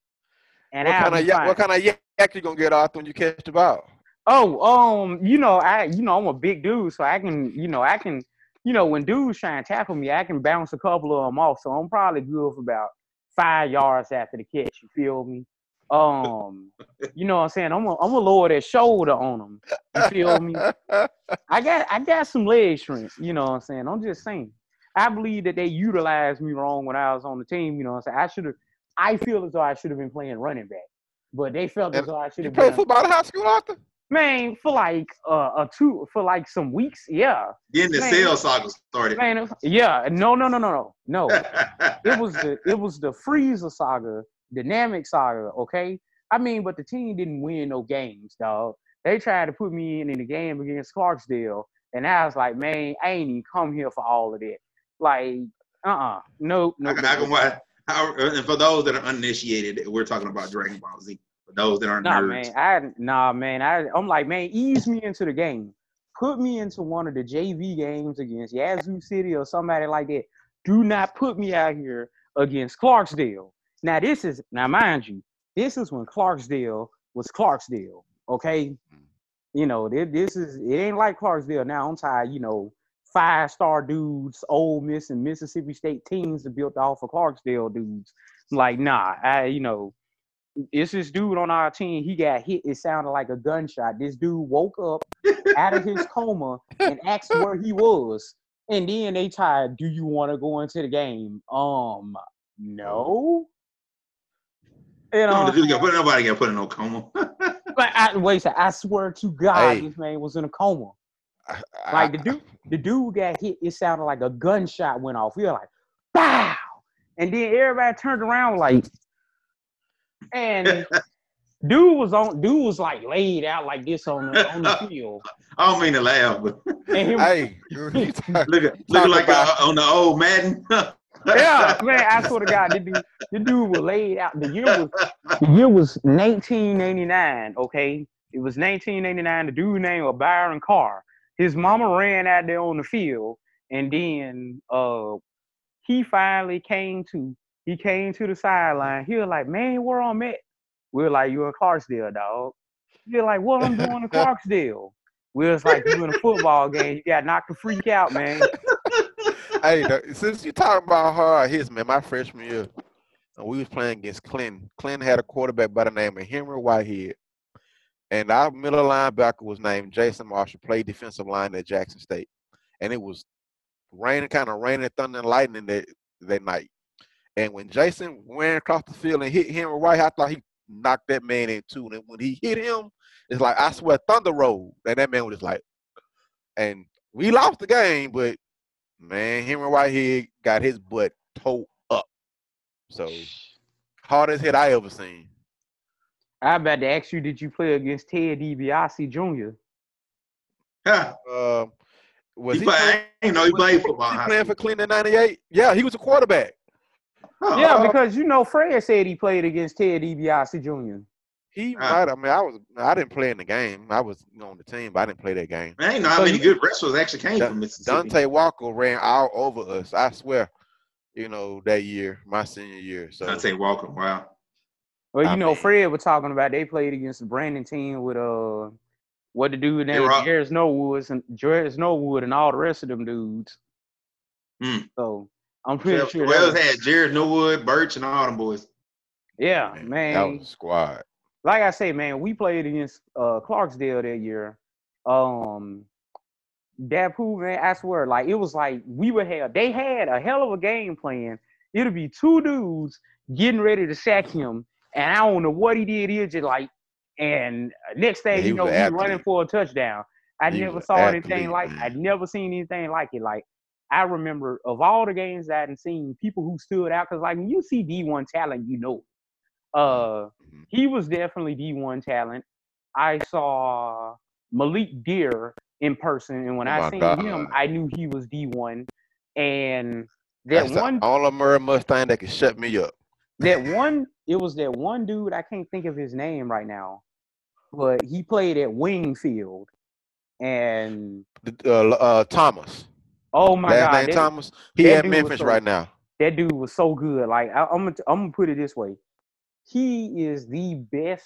And what kind of yak, what kind of yak you gonna get off when you catch the ball? Oh, um, you know, I you know I'm a big dude, so I can you know I can you know when dudes try and tackle me, I can bounce a couple of them off. So I'm probably good for about five yards after the catch. You feel me? Um, you know what I'm saying? I'm gonna I'm lower that shoulder on them. You feel me? I got I got some leg strength. You know what I'm saying? I'm just saying. I believe that they utilized me wrong when I was on the team. You know what I'm saying? I should have. I feel as though I should have been playing running back, but they felt as though I should have. You played football in high school, Arthur? Man, for like uh, a two for like some weeks, yeah. Then the man, Cell saga started. Man, yeah, no, no, no, no, no, no. it was the it was the Frieza saga dynamic saga, okay? I mean, but the team didn't win no games, dog. They tried to put me in in the game against Clarksdale, and I was like, man, I ain't even come here for all of that. Like, uh-uh, no, no. I, I can watch. And for those that are uninitiated, we're talking about Dragon Ball Z. For those that aren't nah, nerds. man, I nah, man, I I'm like, man, ease me into the game. Put me into one of the JV games against Yazoo City or somebody like that. Do not put me out here against Clarksdale. Now this is now mind you, this is when Clarksdale was Clarksdale. Okay, you know this is it ain't like Clarksdale now. I'm tired. You know, five star dudes, Ole Miss and Mississippi State teams are built off of Clarksdale dudes. like nah, I you know. It's this dude on our team. He got hit. It sounded like a gunshot. This dude woke up out of his coma and asked where he was. And then they tied, do you want to go into the game? Um, no. You know, nobody got put in no coma. but I, wait, a I swear to God, hey. this man was in a coma. I, I, like the dude, the dude got hit. It sounded like a gunshot went off. We were like, "Bow!" And then everybody turned around like, and dude was on. Dude was like laid out like this on the on the field. I don't mean to laugh, but hey, look, look like uh, on the old Madden yeah, man, I swear to God, the dude, the dude was laid out. The year was the year was 1989. Okay, it was 1989. The dude named was Byron Carr. His mama ran out there on the field, and then uh, he finally came to. He came to the sideline. He was like, "Man, where I'm at?" We are like, "You're in Clarksdale, dog." He was like, "What I'm doing in Clarksdale?" We was like, "You in a football game? You got knocked the freak out, man." hey, since you talking about hard hits, man, my freshman year, we was playing against Clinton. Clinton had a quarterback by the name of Henry Whitehead, and our middle linebacker was named Jason Marshall. Played defensive line at Jackson State, and it was raining, kind of raining, thunder, and lightning that that night. And when Jason ran across the field and hit Henry White, I thought he knocked that man in two. And when he hit him, it's like I swear thunder rolled, and that man was just like, and we lost the game, but man, Henry Whitehead got his butt towed up. So hardest hit I ever seen. I about to ask you, did you play against Ted DiBiase Jr.? Huh. Uh, was He he, play, playing, I ain't know he was played he football. in high playing for school. Cleveland '98? Yeah, he was a quarterback. Oh, yeah, because you know Fred said he played against Ted DiBiase Jr. He might. I mean, I was. I didn't play in the game. I was on the team, but I didn't play that game. I ain't know how So many good wrestlers actually came Dun- from Mississippi. Dante Walker ran all over us. I swear. You know that year, my senior year. So Dante Walker. Wow. Well, you I know mean- Fred was talking about they played against the Brandon team with uh what the dude named rock- Jared Snowwoods and Jared Snowwood and all the rest of them dudes. Hmm. So I'm pretty Well, sure. that Wells was- had Jerious Norwood, Birch, and all them boys. yeah, man, man. that was a squad. like I say, man, we played against uh Clarksdale that year. Um that pool, man, I swear, like it was like we would have they had a hell of a game plan. It'll be two dudes getting ready to sack him, and I don't know what he did. He was just like, and next thing Yeah, you know, he's running for a touchdown. I He never saw an anything athlete, like man. I'd never seen anything like it. Like I remember of all the games that I'd seen, people who stood out because like when you see D1 talent, you know. Uh Mhm. he was definitely D1 talent. I saw Malik Dear in person, and when Oh I seen God. him, I knew he was D1. And that That's one, the only Murrah Mustang that could shut me up. that one, it was that one dude. I can't think of his name right now, but he played at Wingfield, and Uh, uh, Thomas. Oh my Last god, name that, Thomas. He at Memphis so- right now. that dude was so good. Like I, I'm, gonna, I'm gonna put it this way: he is the best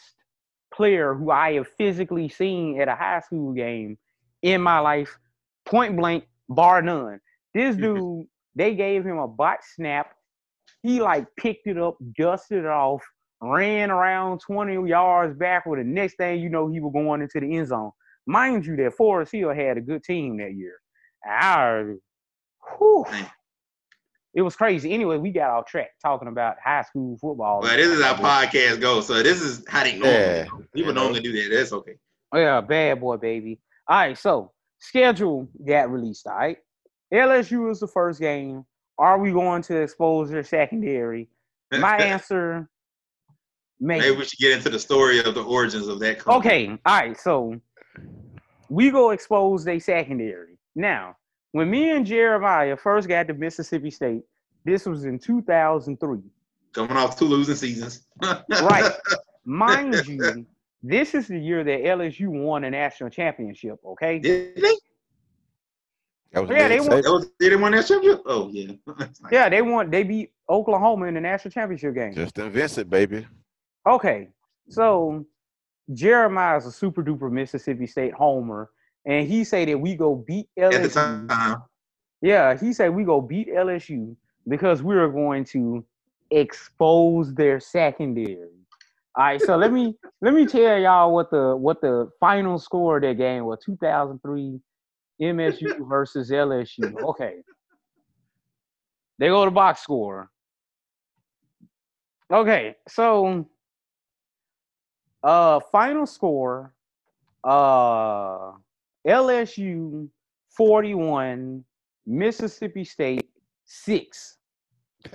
player who I have physically seen at a high school game in my life, point blank, bar none. This Mhm. dude, they gave him a bot snap. He like picked it up, dusted it off, ran around 20 yards back. backward. The next thing you know, he was going into the end zone. Mind you, that Forest Hill had a good team that year. I, whew, it was crazy. Anyway, we got off track talking about high school football. Well, this is how podcast goes. So this is how they normally Yeah, go. People you normally do that. That's okay. Oh, yeah, bad boy, baby. All right, so schedule got released. All right, LSU is the first game. Are we going to expose their secondary? My answer, maybe. Maybe we should get into the story of the origins of that. company. Okay, all right, so we go expose they secondary. Now, when me and Jeremiah first got to Mississippi State, this was in 2003. Coming off two losing seasons. Right. Mind you, this is the year that LSU won a national championship, okay? Did they? That was Yeah, they Nick won- That was, did they win that championship? Oh yeah. Yeah, they won. They beat Oklahoma in the national championship game. Just Justin Vincent, baby. Okay, so Jeremiah is a super duper Mississippi State homer, and he say that we go beat At the LSU. time. Yeah, he said we go beat LSU because we are going to expose their secondary. All right, so let me let me tell y'all what the what the final score of that game was: 2003 MSU versus LSU. Okay, they go to box score. Okay, so uh, final score: uh, LSU 41. Mississippi State six,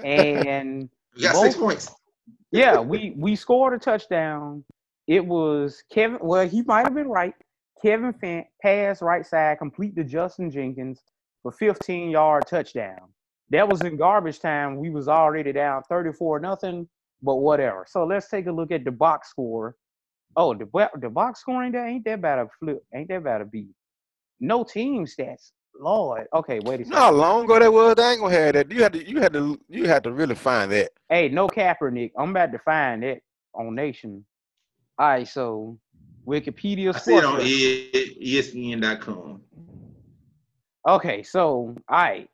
and We got six points. yeah, we we scored a touchdown. It was Kevin. Well, he might have been right. Kevin Fant pass right side, complete to Justin Jenkins for 15 yard touchdown. That was in garbage time. We was already down 34 nothing, but whatever. So let's take a look at the box score. Oh, the the box score ain't that ain't that bad a flip? Ain't that bad a beat? No team stats. Lord. Okay, wait a second. know how long ago that was? They ain't gonna have that. You had to, you had to, you had to really find that. Hey, no Kaepernick. I'm about to find it on Nation. All right, so Wikipedia I see it on Reference. ESPN.com. Okay, so all right.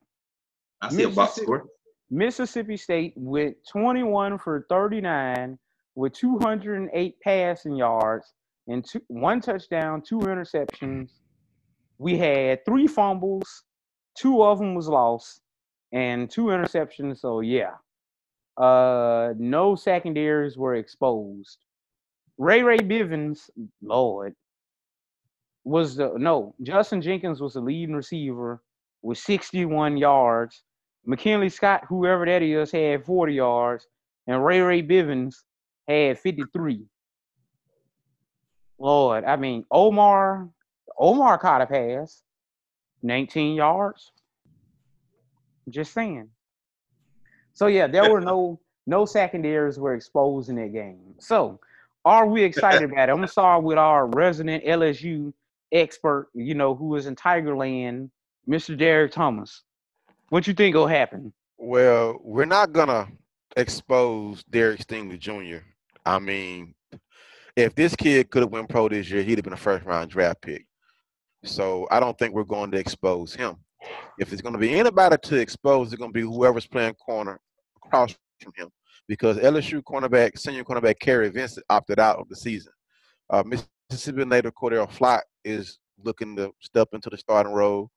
I see a box score. Mississippi State with 21 for 39 with 208 passing yards and two, one touchdown, two interceptions. We had three fumbles, two of them was lost, and two interceptions. So yeah, uh, no secondaries were exposed. Ray Ray Bivens, Lord, was the no. Justin Jenkins was the leading receiver with 61 yards. McKinley Scott, whoever that is, had 40 yards, and Ray Ray Bivens had 53. Lord, I mean, Omar, Omar caught a pass, 19 yards. Just saying. So yeah, there were no no secondaries were exposed in that game. So are we excited about it? I'm gonna start with our resident LSU expert, you know, who is in Tigerland, Mr. Derek Thomas. What you think will happen? Well, we're not gonna expose Derek Stingley Jr. I mean, if this kid could have went pro this year, he'd have been a first round draft pick. So I don't think we're going to expose him. If it's going to be anybody to expose, it's going to be whoever's playing corner across from him. Because LSU cornerback, senior cornerback Kary Vincent opted out of the season. Uh, Mississippi native Cordale Flott is looking to step into the starting role.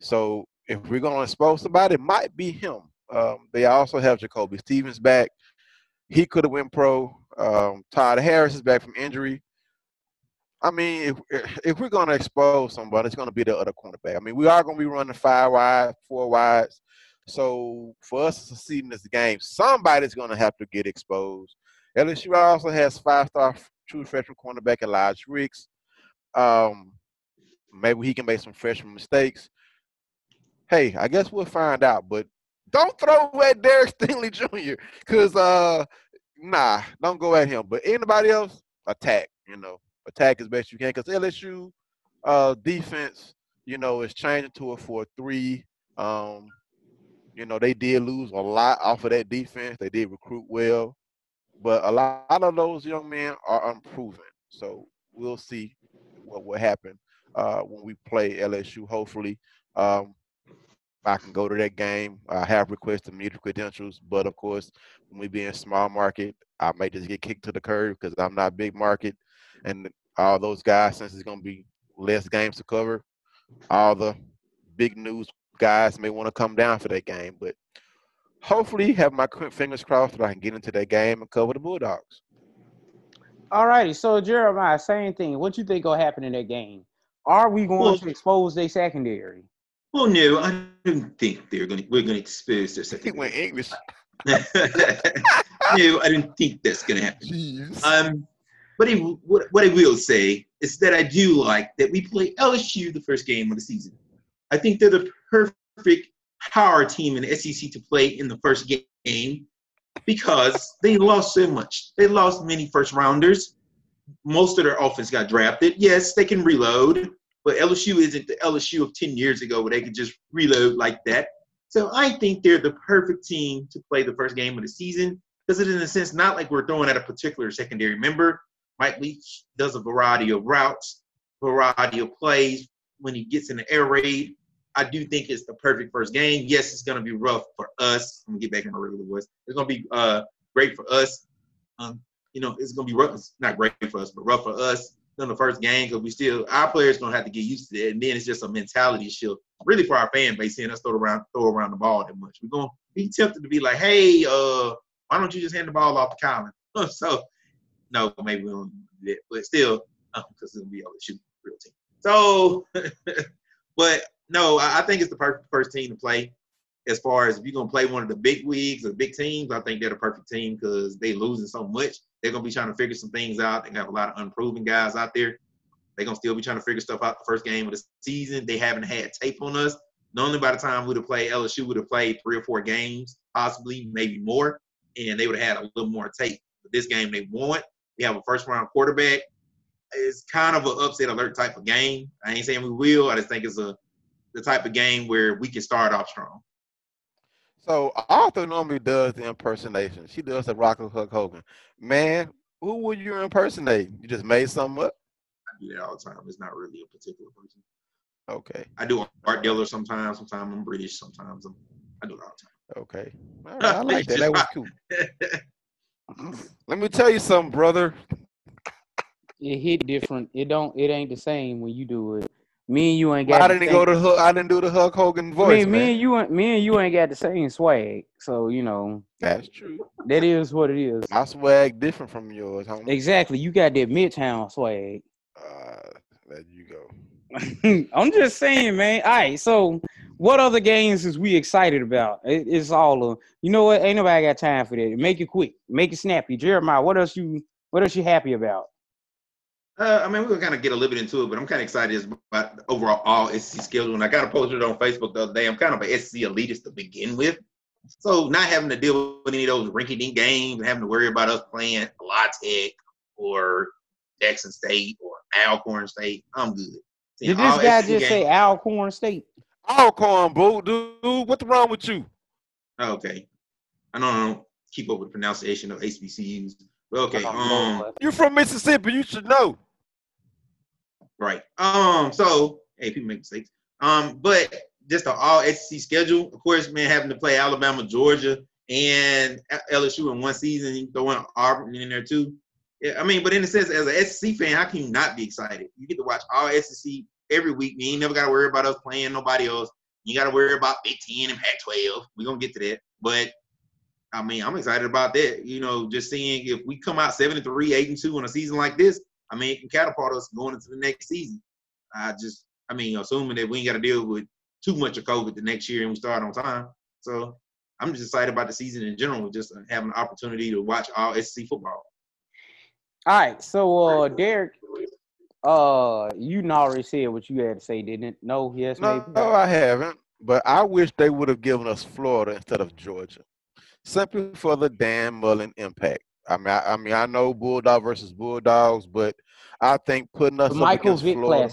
So if we're going to expose somebody, it might be him. Um, they also have Jacoby Stevens back. He could have went pro. Um, Todd Harris is back from injury. I mean, if if we're going to expose somebody, it's going to be the other cornerback. I mean, we are going to be running five wide, four wides. So for us to succeed in this game, somebody's going to have to get exposed. LSU also has five-star true freshman cornerback Elijah Ricks. Um, maybe he can make some freshman mistakes. Hey, I guess we'll find out. But don't throw at Derek Stingley Jr. Because uh, nah, don't go at him. But anybody else, attack. You know, attack as best you can. Because LSU uh, defense, you know, is changing to a four three. Um, you know, they did lose a lot off of that defense. They did recruit well, but a lot of those young men are unproven. So we'll see what will happen uh, when we play LSU. Hopefully, um, I can go to that game. I have requested media credentials, but of course, when we be in small market, I may just get kicked to the curb because I'm not big market, and all those guys, since it's going to be less games to cover, all the big news guys may want to come down for that game. But hopefully, have my fingers crossed that I can get into that game and cover the Bulldogs. All righty. So Jeremiah, same thing. What do you think will happen in that game? Are we going Well- to expose their secondary? Well, no, I don't think they're going to. We're going to expose their He second. went English. no, I don't think that's going to happen. Jeez. Um, but I, what, what I will say is that I do like that we play LSU the first game of the season. I think they're the perfect power team in the SEC to play in the first game because they lost so much. They lost many first rounders. Most of their offense got drafted. Yes, they can reload, but LSU isn't the LSU of 10 years ago where they could just reload like that. So I think they're the perfect team to play the first game of the season because it is in a sense not like we're throwing at a particular secondary member. Mike Leach does a variety of routes, variety of plays when he gets in the air raid. I do think it's the perfect first game. Yes, it's going to be rough for us. I'm going to get back in my regular voice. It's going to be uh, great for us. Um, you know, it's going to be rough. It's not great for us, but rough for us in the first game because we still, our players to have to get used to it. And then it's just a mentality shift, really for our fan base seeing us throw around, throw around the ball that much. We're to be tempted to be like, hey, uh, why don't you just hand the ball off to Kylin? so, no, maybe we don't do that, but still, because it'll be LSU real team. So, but no, I I think it's the perfect first team to play. As far as if you're gonna play one of the big leagues or big teams, I think they're the perfect team because they losing so much. They're gonna be trying to figure some things out. They have a lot of unproven guys out there. They're gonna still be trying to figure stuff out the first game of the season. They haven't had tape on us. Normally by the time we'd have played LSU would have played three or four games, possibly maybe more, and they would have had a little more tape. But this game they won. We have a first round quarterback. It's kind of an upset alert type of game. I ain't saying we will. I just think it's a the type of game where we can start off strong. So Arthur normally does the impersonation. She does the Rock of Hulk Hogan. Man, who would you impersonate? You just made something up? I do that all the time. It's not really a particular person. Okay. I do art dealer sometimes. Sometimes I'm British. Sometimes I'm, I do it all the time. Okay. All right, I like that. That was cool. Let me tell you something, brother. It hit different. It don't. It ain't the same when you do it. Me and you ain't got. I didn't same- go to Hulk, I didn't do the Hulk Hogan I voice. mean, me man. and you, ain't- me and you ain't got the same swag. So you know That's true. that is what it is. My swag different from yours, homie. Exactly. You got that Midtown swag. Uh, there you go. I'm just saying, man. All right. So, what other games is we excited about? It, it's all of. You know what? Ain't nobody got time for that. Make it quick. Make it snappy. Jeremiah, what else you? What else you happy about? Uh, I mean, we will kind of get a little bit into it, but I'm kind of excited about overall all SEC schedule. And I kind of posted it on Facebook the other day. I'm kind of an SEC elitist to begin with. So not having to deal with any of those rinky-dink games and having to worry about us playing La Tech or Jackson State or Alcorn State, I'm good. Seeing Did this guy SEC just say Alcorn State? Alcorn, boo, dude. What's wrong with you? Okay. I don't, I don't keep up with the pronunciation of HBCUs. Okay. Oh, um, Lord. You from Mississippi? You should know. Right. Um. So, hey, people make mistakes. Um. But just the all SEC schedule, of course, man, having to play Alabama, Georgia, and LSU in one season, you throw in Auburn in there too. Yeah. I mean, but in a sense, as an SEC fan, how can you not be excited? You get to watch all SEC every week. You ain't never got to worry about us playing nobody else. You got to worry about Big Ten and Pac-12. We're gonna get to that, but. I mean, I'm excited about that. You know, just seeing if we come out seven and three, eight and two on a season like this, I mean, it can catapult us going into the next season. I just, I mean, assuming that we ain't got to deal with too much of COVID the next year and we start on time. So I'm just excited about the season in general, just having the opportunity to watch all SEC football. All right. So, uh, Derek, uh, you done already said what you had to say, didn't it? No. Yes. No, maybe. no, I haven't. But I wish they would have given us Florida instead of Georgia, simply for the Dan Mullen impact. I mean, I, I mean, I know Bulldog versus Bulldogs, but I think putting us The up Michael against Vick Florida,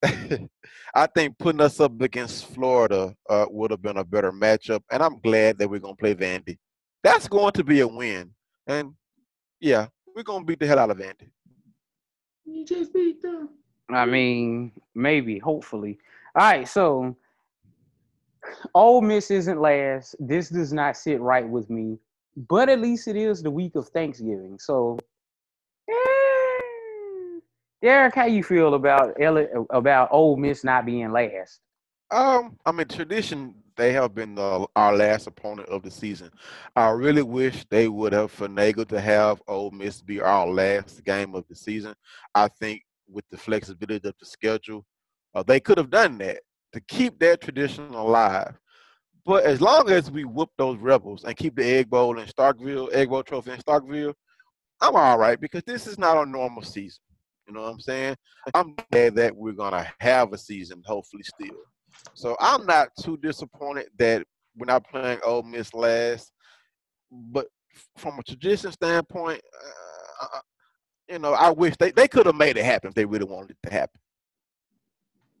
Classic. I think putting us up against Florida uh, would have been a better matchup, and I'm glad that we're gonna play Vandy. That's going to be a win, and yeah, we're gonna beat the hell out of Vandy. You just beat them. I mean, maybe, hopefully. All right, so Ole Miss isn't last. This does not sit right with me, but at least it is the week of Thanksgiving. So, eh, Derek, how you feel about L- about Ole Miss not being last? Um, I mean, tradition they have been the, our last opponent of the season. I really wish they would have finagled to have Ole Miss be our last game of the season. I think with the flexibility of the schedule, uh, they could have done that to keep that tradition alive. But as long as we whoop those rebels and keep the Egg Bowl in Starkville, Egg Bowl Trophy in Starkville, I'm all right because this is not a normal season. You know what I'm saying? I'm glad that we're gonna have a season, hopefully still. So I'm not too disappointed that we're not playing Ole Miss last. But from a tradition standpoint, uh, uh, you know, I wish they, they could have made it happen if they really wanted it to happen.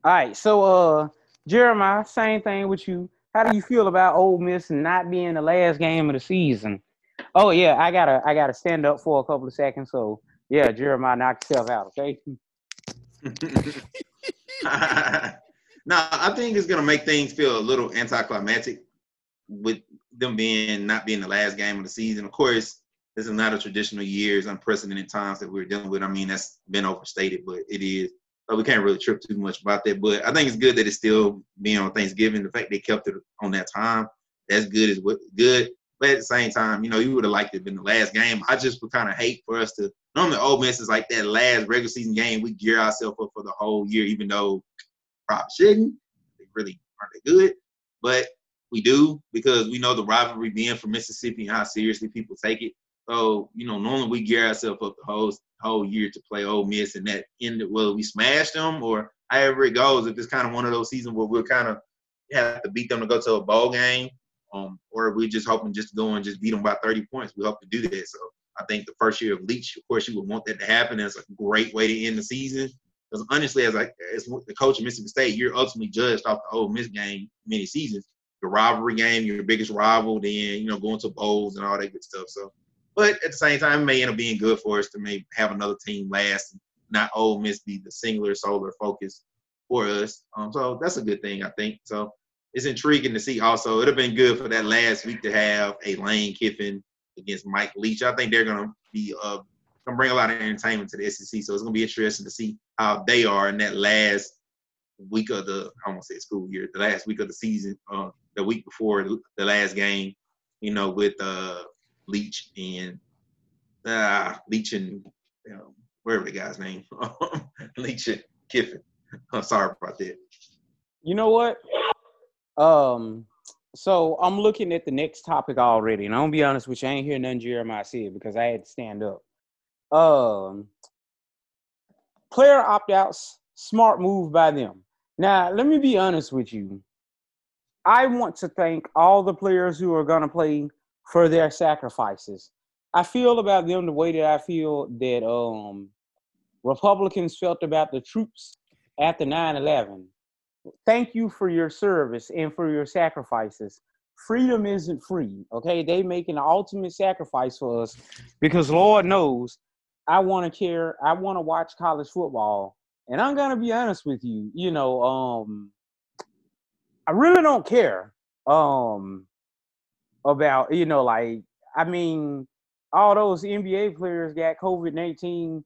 All right, so uh, Jeremiah, same thing with you. How do you feel about Ole Miss not being the last game of the season? Oh yeah, I gotta I gotta stand up for a couple of seconds. So yeah, Jeremiah, knock yourself out, okay? no, I think it's gonna make things feel a little anticlimactic with them being not being the last game of the season. Of course, this is not a traditional year; it's unprecedented times that we're dealing with. I mean, that's been overstated, but it is. So we can't really trip too much about that. But I think it's good that it's still being on Thanksgiving. The fact they kept it on that time, that's good. Is what good. But at the same time, you know, you would have liked it been the last game. I just would kind of hate for us to. Normally, Ole Miss is like that last regular season game. We gear ourselves up for the whole year, even though probably shouldn't. They really aren't that good, but we do because we know the rivalry being from Mississippi and how seriously people take it. So you know, normally we gear ourselves up the whole whole year to play Ole Miss, and that end whether we smash them or however it goes. If it's kind of one of those seasons where we'll kind of have to beat them to go to a bowl game, um, or we're just hoping just to go and just beat them by 30 points. We hope to do that. So I think the first year of Leach, of course, you would want that to happen. That's a great way to end the season. Because honestly, as like as the coach of Mississippi State, you're ultimately judged off the Ole Miss game many seasons. Your rivalry game, your biggest rival, then you know going to bowls and all that good stuff. So, but at the same time, it may end up being good for us to maybe have another team last, not Ole Miss be the singular, solar focus for us. Um, so that's a good thing, I think. So it's intriguing to see. Also, it'd have been good for that last week to have a Lane Kiffin against Mike Leach. I think they're gonna be uh gonna bring a lot of entertainment to the SEC. So it's gonna be interesting to see how they are in that last week of the I won't say school year, the last week of the season, uh, the week before the last game, you know, with uh Leach and uh Leach and you know, whatever the guy's name, Leach and Kiffin. I'm sorry about that. You know what? Um, so I'm looking at the next topic already, and I'm gonna be honest with you, I ain't hear none Jeremiah said because I had to stand up. Um, player opt outs, smart move by them. Now, let me be honest with you. I want to thank all the players who are gonna play for their sacrifices. I feel about them the way that I feel that um Republicans felt about the troops after 9/11 thank you for your service and for your sacrifices. Freedom isn't free, okay? They making the ultimate sacrifice for us because Lord knows I want to care. I want to watch college football, and I'm gonna be honest with you. You know, um, I really don't care um about you know like I mean all those NBA players got COVID nineteen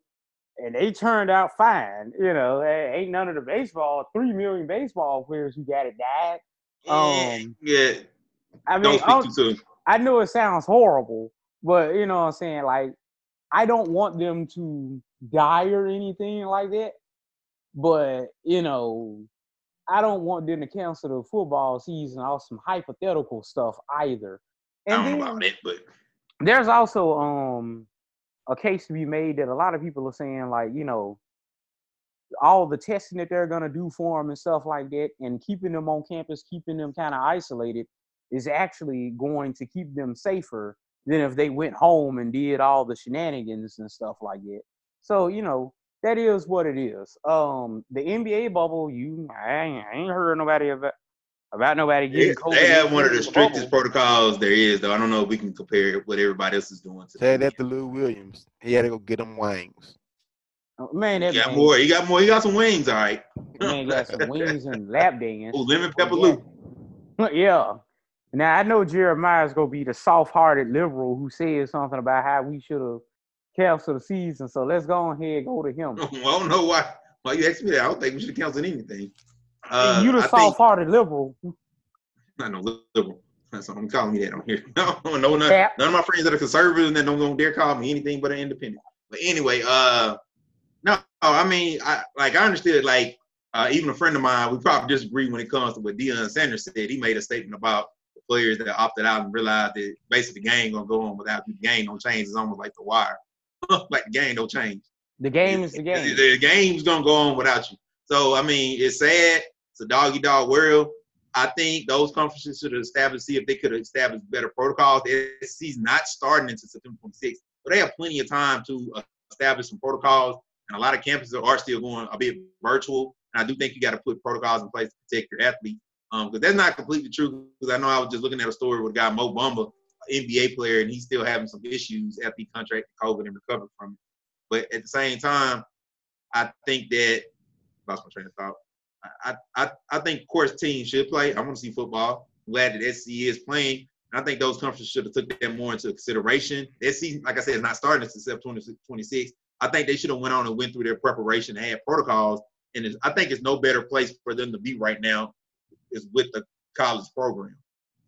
and they turned out fine. You know, ain't none of the baseball three million baseball players who got it died. Um, yeah, I mean, I know it sounds horrible, but you know what I'm saying. Like, I don't want them to die or anything like that. But you know, I don't want them to cancel the football season off some hypothetical stuff either. And I don't know about it, but there's also um a case to be made that a lot of people are saying like you know all the testing that they're going to do for them and stuff like that and keeping them on campus keeping them kind of isolated is actually going to keep them safer than if they went home and did all the shenanigans and stuff like that so you know that is what it is um the nba bubble you i ain't, I ain't heard nobody about about nobody getting COVID. They have one of the strictest protocols there is, though. I don't know if we can compare what everybody else is doing. To Say that to Lou Williams. He had to go get them wings. Oh, man, that he got more. He got more. He got some wings. All right. Man, got some wings and lap dance. Oh, lemon pepper Lou. yeah. Now I know Jeremiah's gonna be the soft-hearted liberal who says something about how we should have canceled the season. So let's go on ahead and go to him. I don't know why. Why you asked me that? I don't think we should have canceled anything. Uh, you the soft-hearted liberal. Not no liberal. That's what I'm calling me that on here. No, no, none, none of my friends that are conservative and don't, don't dare call me anything but an independent. But anyway, uh, no, I mean, I like I understood. Like uh, even a friend of mine, we probably disagree when it comes to what Deion Sanders said. He made a statement about the players that opted out and realized that basically the game gonna go on without the game don't change. It's almost like the wire. like the game don't change. The game is the game. The, game's gonna go on without you. So I mean, it's sad it's a doggy dog world. I think those conferences should have established, see if they could have established better protocols. The SEC's not starting until September 26th, but they have plenty of time to establish some protocols. And a lot of campuses are still going a bit virtual. And I do think you got to put protocols in place to protect your athletes. Um, because that's not completely true. Because I know I was just looking at a story with a guy, Mo Bamba, NBA player, and he's still having some issues after he contracted COVID and recovered from it. But at the same time, I think that lost my train of thought. I, I, I think, of course, teams should play. I want to see football. I'm glad that SEC is playing. And I think those conferences should have took that more into consideration. SEC, like I said, is not starting until September 26. I think they should have went on and went through their preparation and had protocols. And I think it's no better place for them to be right now is with the college program.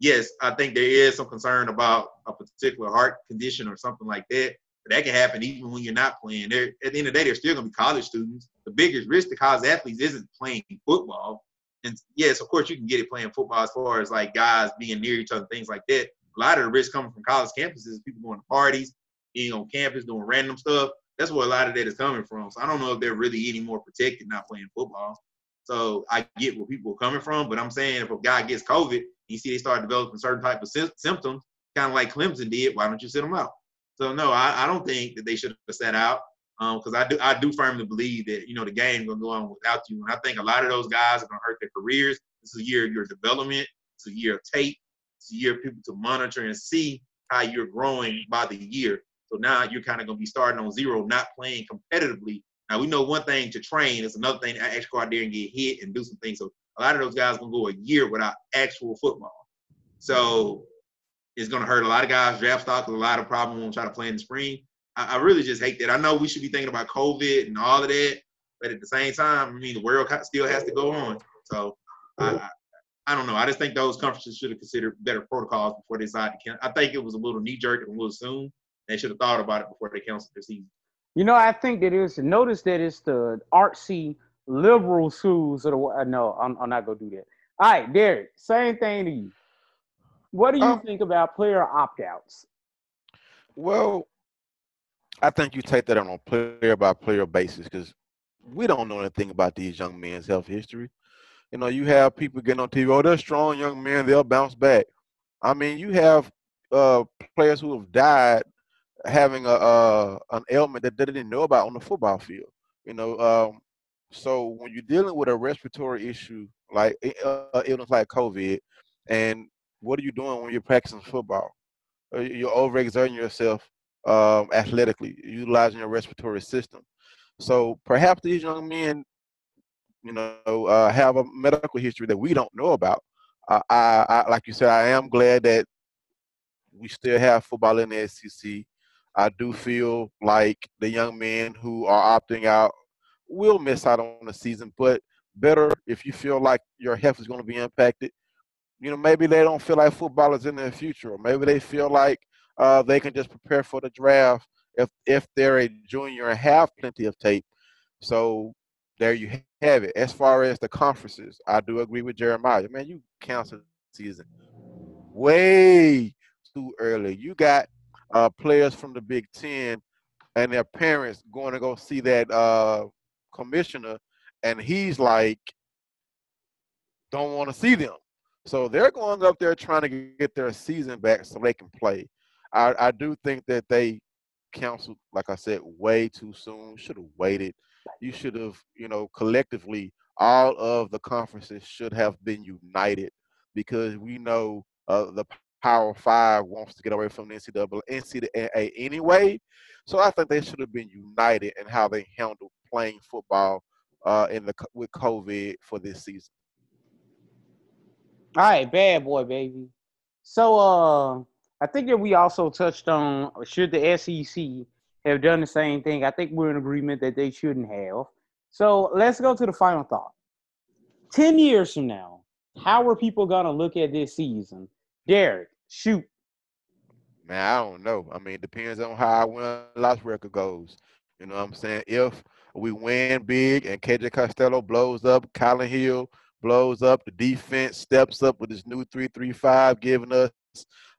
Yes, I think there is some concern about a particular heart condition or something like that. But that can happen even when you're not playing. They're, at the end of the day, they're still going to be college students. The biggest risk to college athletes isn't playing football. And yes, of course, you can get it playing football as far as like guys being near each other, things like that. A lot of the risk coming from college campuses, is people going to parties, being on campus, doing random stuff. That's where a lot of that is coming from. So I don't know if they're really any more protected not playing football. So I get where people are coming from, but I'm saying if a guy gets COVID, you see they start developing certain type of symptoms, kind of like Clemson did. Why don't you sit them out? So no, I, I don't think that they should have sat out because um, I do I do firmly believe that you know the game gonna go on without you, and I think a lot of those guys are gonna hurt their careers. This is a year of your development. It's a year of tape. It's a year of people to monitor and see how you're growing by the year. So now you're kind of gonna be starting on zero, not playing competitively. Now we know one thing to train is another thing to actually go out there and get hit and do some things. So a lot of those guys gonna go a year without actual football. So it's gonna hurt a lot of guys draft stock. A lot of problems won't try to play in the spring. I, I, really just hate that. I know we should be thinking about COVID and all of that, but at the same time, I mean the world still has to go on. So I, I don't know. I just think those conferences should have considered better protocols before they decided to cancel. I think it was a little knee jerk and a little soon. They should have thought about it before they canceled the season. You know, I think that it's notice that it's the artsy liberal schools are. Uh, no, I'm, I'm not gonna do that. All right, Derek. Same thing to you. What do you um, think about player opt outs? Well, I think you take that on a player by player basis because we don't know anything about these young men's health history. You know, you have people getting on TV, oh, they're strong young men, they'll bounce back. I mean, you have uh, players who have died having a uh, an ailment that they didn't know about on the football field. You know, um, so when you're dealing with a respiratory issue like uh, illness like COVID, and what are you doing when you're practicing football? Uh, you're overexerting yourself um, athletically, utilizing your respiratory system. So perhaps these young men you know, uh, have a medical history that we don't know about. Uh, I, I, like you said, I am glad that we still have football in the SEC. I do feel like the young men who are opting out will miss out on the season, but better if you feel like your health is going to be impacted. You know, maybe they don't feel like football is in their future, or maybe they feel like uh, they can just prepare for the draft if if they're a junior and have plenty of tape. So there you have it. As far as the conferences, I do agree with Jeremiah. Man, you canceled season way too early. You got uh, players from the Big Ten and their parents going to go see that uh, commissioner, and he's like, don't want to see them. So they're going up there trying to get their season back so they can play. I, I do think that they canceled, like I said, way too soon. Should have waited you should have, you know, collectively, all of the conferences should have been united because we know uh, the Power Five wants to get away from the NCAA, NCAA anyway. So I think they should have been united in how they handled playing football uh, in the with COVID for this season. All right, bad boy, baby. So uh, I think that we also touched on should the SEC have done the same thing. I think we're in agreement that they shouldn't have. So let's go to the final thought. 10 years from now, how are people going to look at this season? Derek, shoot. Man, I don't know. I mean, it depends on how our win loss record goes. You know what I'm saying? If we win big and KJ Costello blows up, Kylin Hill blows up, the defense steps up with this new 335, giving us,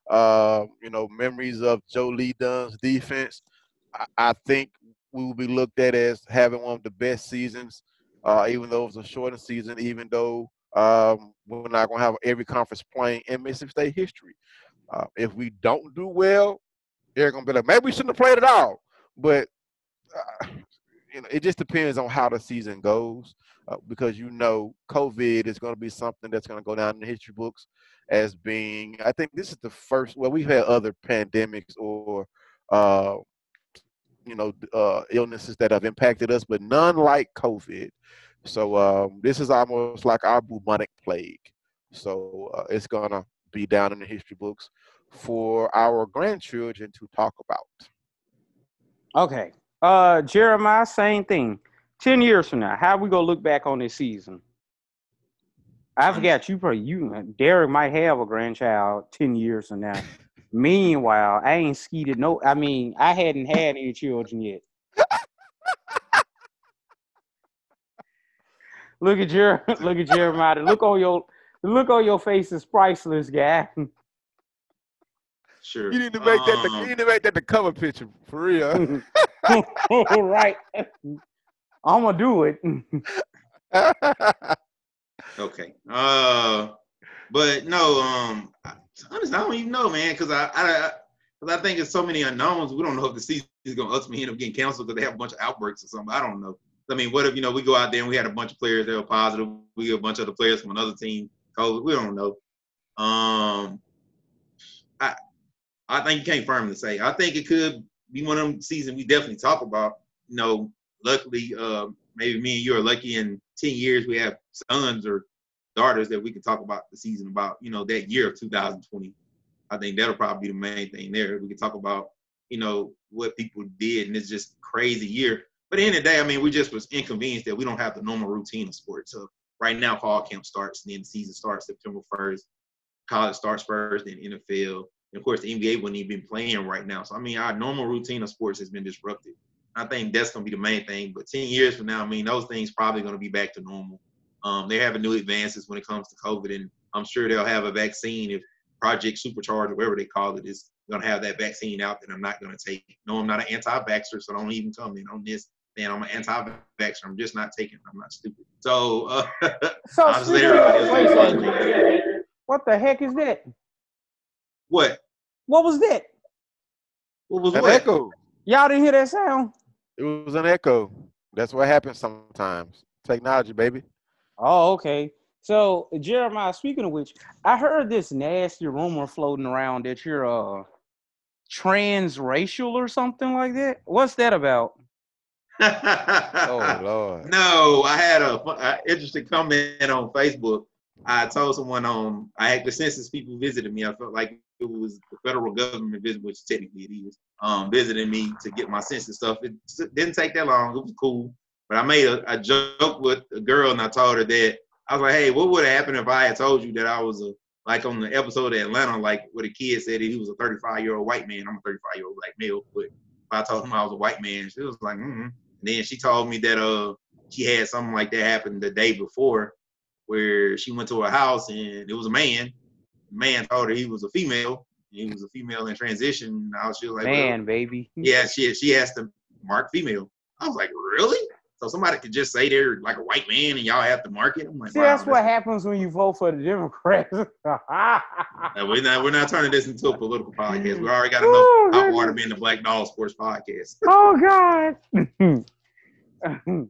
uh, you know, memories of Joe Lee Dunn's defense. I, think we will be looked at as having one of the best seasons, uh, even though it's a shortened season, even though um, we're not going to have every conference playing in Mississippi State history. Uh, if we don't do well, they're going to be like, maybe we shouldn't have played at all. But uh, you know, it just depends on how the season goes, uh, because you know, COVID is going to be something that's going to go down in the history books as being. I think this is the first. Well, we've had other pandemics or uh, you know uh, illnesses that have impacted us, but none like COVID. So um, this is almost like our bubonic plague. So uh, it's gonna be down in the history books for our grandchildren to talk about. Okay, uh, Jeremiah, same thing. Ten years from now, how we gonna look back on this season? I forgot you. Probably you, Derek might have a grandchild ten years from now. Meanwhile, I ain't skeeted no. I mean, I hadn't had any children yet. look at your look at Jeremiah. Look on your look on your face is priceless, guy. Sure. You need to make um, that. The, you need to make that the cover picture for real. right. I'm gonna do it. okay. Uh, but no. Um, honestly, I don't even know, man, because I, I, cause I think it's so many unknowns. We don't know if the season is to ultimately end up getting canceled because they have a bunch of outbreaks or something. I don't know. I mean, what if you know we go out there and we had a bunch of players that were positive, we get a bunch of other players from another team COVID? We don't know. Um, I I think you can't firmly say. I think it could be one of them seasons we definitely talk about. You know, luckily, uh, maybe me and you are lucky in ten years we have sons or daughters that we can talk about the season about, you know, that year of 2020. I think that'll probably be the main thing there. We can talk about, you know, what people did, and it's just crazy year. But at the end of the day, I mean, we just was inconvenienced that we don't have the normal routine of sports. So right now, fall camp starts, and then the season starts September 1st. College starts first, then NFL. And of course, the NBA wouldn't even be playing right now. So I mean, our normal routine of sports has been disrupted. I think that's going to be the main thing. But 10 years from now, I mean, those things probably going to be back to normal. Um, they're having new advances when it comes to COVID, and I'm sure they'll have a vaccine if Project Supercharge or whatever they call it is going to have that vaccine out that I'm not going to take. No, I'm not an anti-vaxxer, so don't even come in on this. Man, I'm an anti-vaxxer. I'm just not taking. It. I'm not stupid. So, uh, So I'll just let everybody else wait, know wait, what wait. what the heck is that? what? What was that? What was An what? echo. Y'all didn't hear that sound? It was an echo. That's what happens sometimes. Technology, baby. Oh, okay. So Jeremiah, speaking of which, I heard this nasty rumor floating around that you're uh transracial or something like that. What's that about? Oh Lord. No, I had a, a interesting comment on Facebook. I told someone on I had the census people visited me. I felt like was the federal government visit, which technically it is, um, visiting me to get my census and stuff. It didn't take that long. It was cool. But I made a, a joke with a girl and I told her that I was like, hey, what would have happened if I had told you that I was a like on the episode of Atlanta, like where the kid said he was a 35 year old white man. I'm a 35 year old black male, but if I told him I was a white man, she was like, mm hmm. And then she told me that uh she had something like that happen the day before where she went to her house and it was a man. Man told her he was a female. He was a female in transition. Now she was like, well, Man, baby. yeah, she she has to mark female. I was like, really? So somebody could just say they're like a white man and y'all have to mark it? I'm like, See, wow, that's what happens when you vote for the Democrats. We're not we're not turning this into a political podcast. We already got Ooh, enough hot water being the Black Dog Sports Podcast. oh God.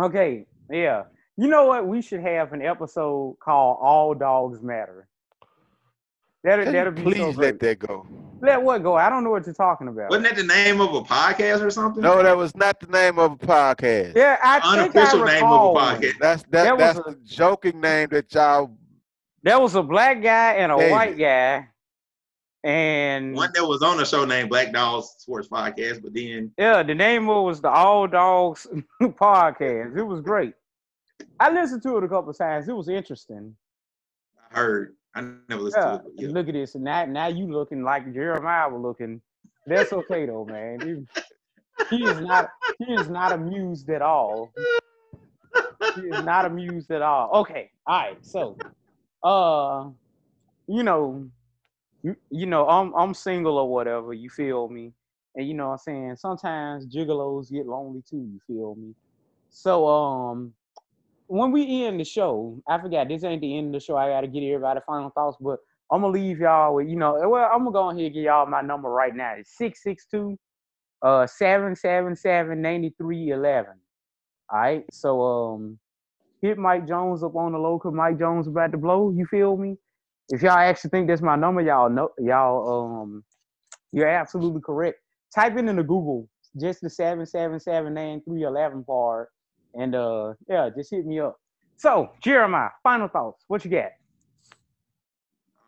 okay, yeah. You know what? We should have an episode called "All Dogs Matter." That'll, that'll be please so let that go. Let what go? I don't know what you're talking about. Wasn't that the name of a podcast or something? No, that was not the name of a podcast. yeah, I think I unofficial name of recall a podcast. That's that, That was that's a- the joking name that y'all There was a black guy and a David. white guy, and One that was on a show named Black Dogs Sports Podcast, but then yeah, the name of it was the All Dogs Podcast. It was great. I listened to it a couple of times. It was interesting. I heard I never listened Yeah, to it. Yeah. look at this. And now, now you looking like Jeremiah was looking. That's okay though, man. He, he is not. He is not amused at all. He is not amused at all. Okay. All right. So, uh, you know, you, you know, I'm I'm single or whatever. You feel me? And you know what I'm saying. Sometimes gigolos get lonely too. You feel me? So, um, when we end the show, I forgot this ain't the end of the show. I gotta get everybody final thoughts, but I'm gonna leave y'all with you know. Well, I'm gonna go ahead and give y'all my number right now. It's six six two, uh, seven seven seven ninety three eleven. All right, so um, hit Mike Jones up on the local. Mike Jones about to blow. You feel me? If y'all actually think that's my number, y'all know y'all um, you're absolutely correct. Type it into Google just the seven seven seven nine three eleven part, and uh, yeah, just hit me up. So Jeremiah, final thoughts. What you got?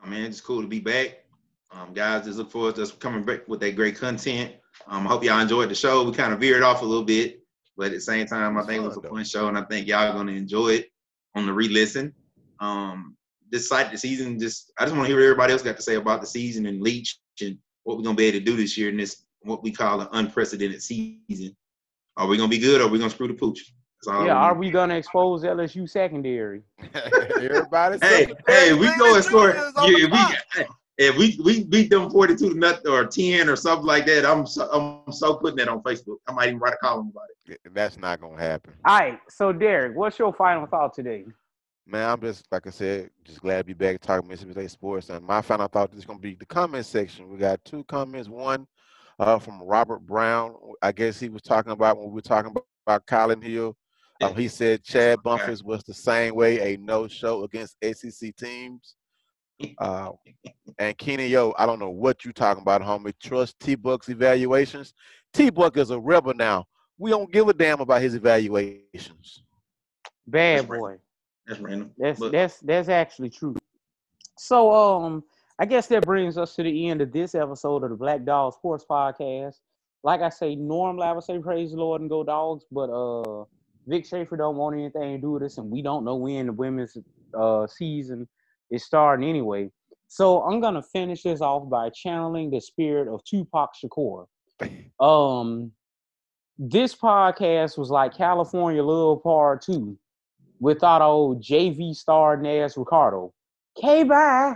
Oh, man, it's cool to be back. Um, guys, just look forward to us coming back with that great content. Um, I hope y'all enjoyed the show. We kind of veered off a little bit, but at the same time, I think it was a fun, fun show, and I think y'all gonna enjoy it on the re-listen. Um, this site, the season, just I just want to hear what everybody else got to say about the season and Leach and what we're gonna be able to do this year in this what we call an unprecedented season. Are we gonna be good or are we gonna screw the pooch? That's all Yeah, are we gonna expose LSU secondary? Everybody. Hey, hey, we Sanders go and score. Jr. Yeah, the if we clock. if we we beat them forty two to nothing or ten or something like that, I'm so, I'm so putting that on Facebook. I might even write a column about it. That's not gonna happen. All right, so Derek, what's your final thought today? Man, I'm just like I said, just glad to be back talking Mississippi State sports. And my final thought is going to be the comment section. We got two comments. One uh, from Robert Brown. I guess he was talking about when we were talking about, about Kylin Hill. Um, he said Chad my. Bumphis was the same way, a no-show against ACC teams. Uh, and Kenny, yo, I don't know what you're talking about, homie. Trust T Buck's evaluations. T Buck is a rebel now. We don't give a damn about his evaluations. Bad That's right. boy. That's random. That's but, that's that's actually true. So um I guess that brings us to the end of this episode of the Black Dog Sports Podcast. Like I say, normally I would say praise the Lord and go dogs, but uh Vic Schaefer don't want anything to do with this, and we don't know when the women's uh season is starting anyway. So I'm gonna finish this off by channeling the spirit of Tupac Shakur. Um this podcast was like California Love Part 2 without old JV star Nas Ricardo. K bye.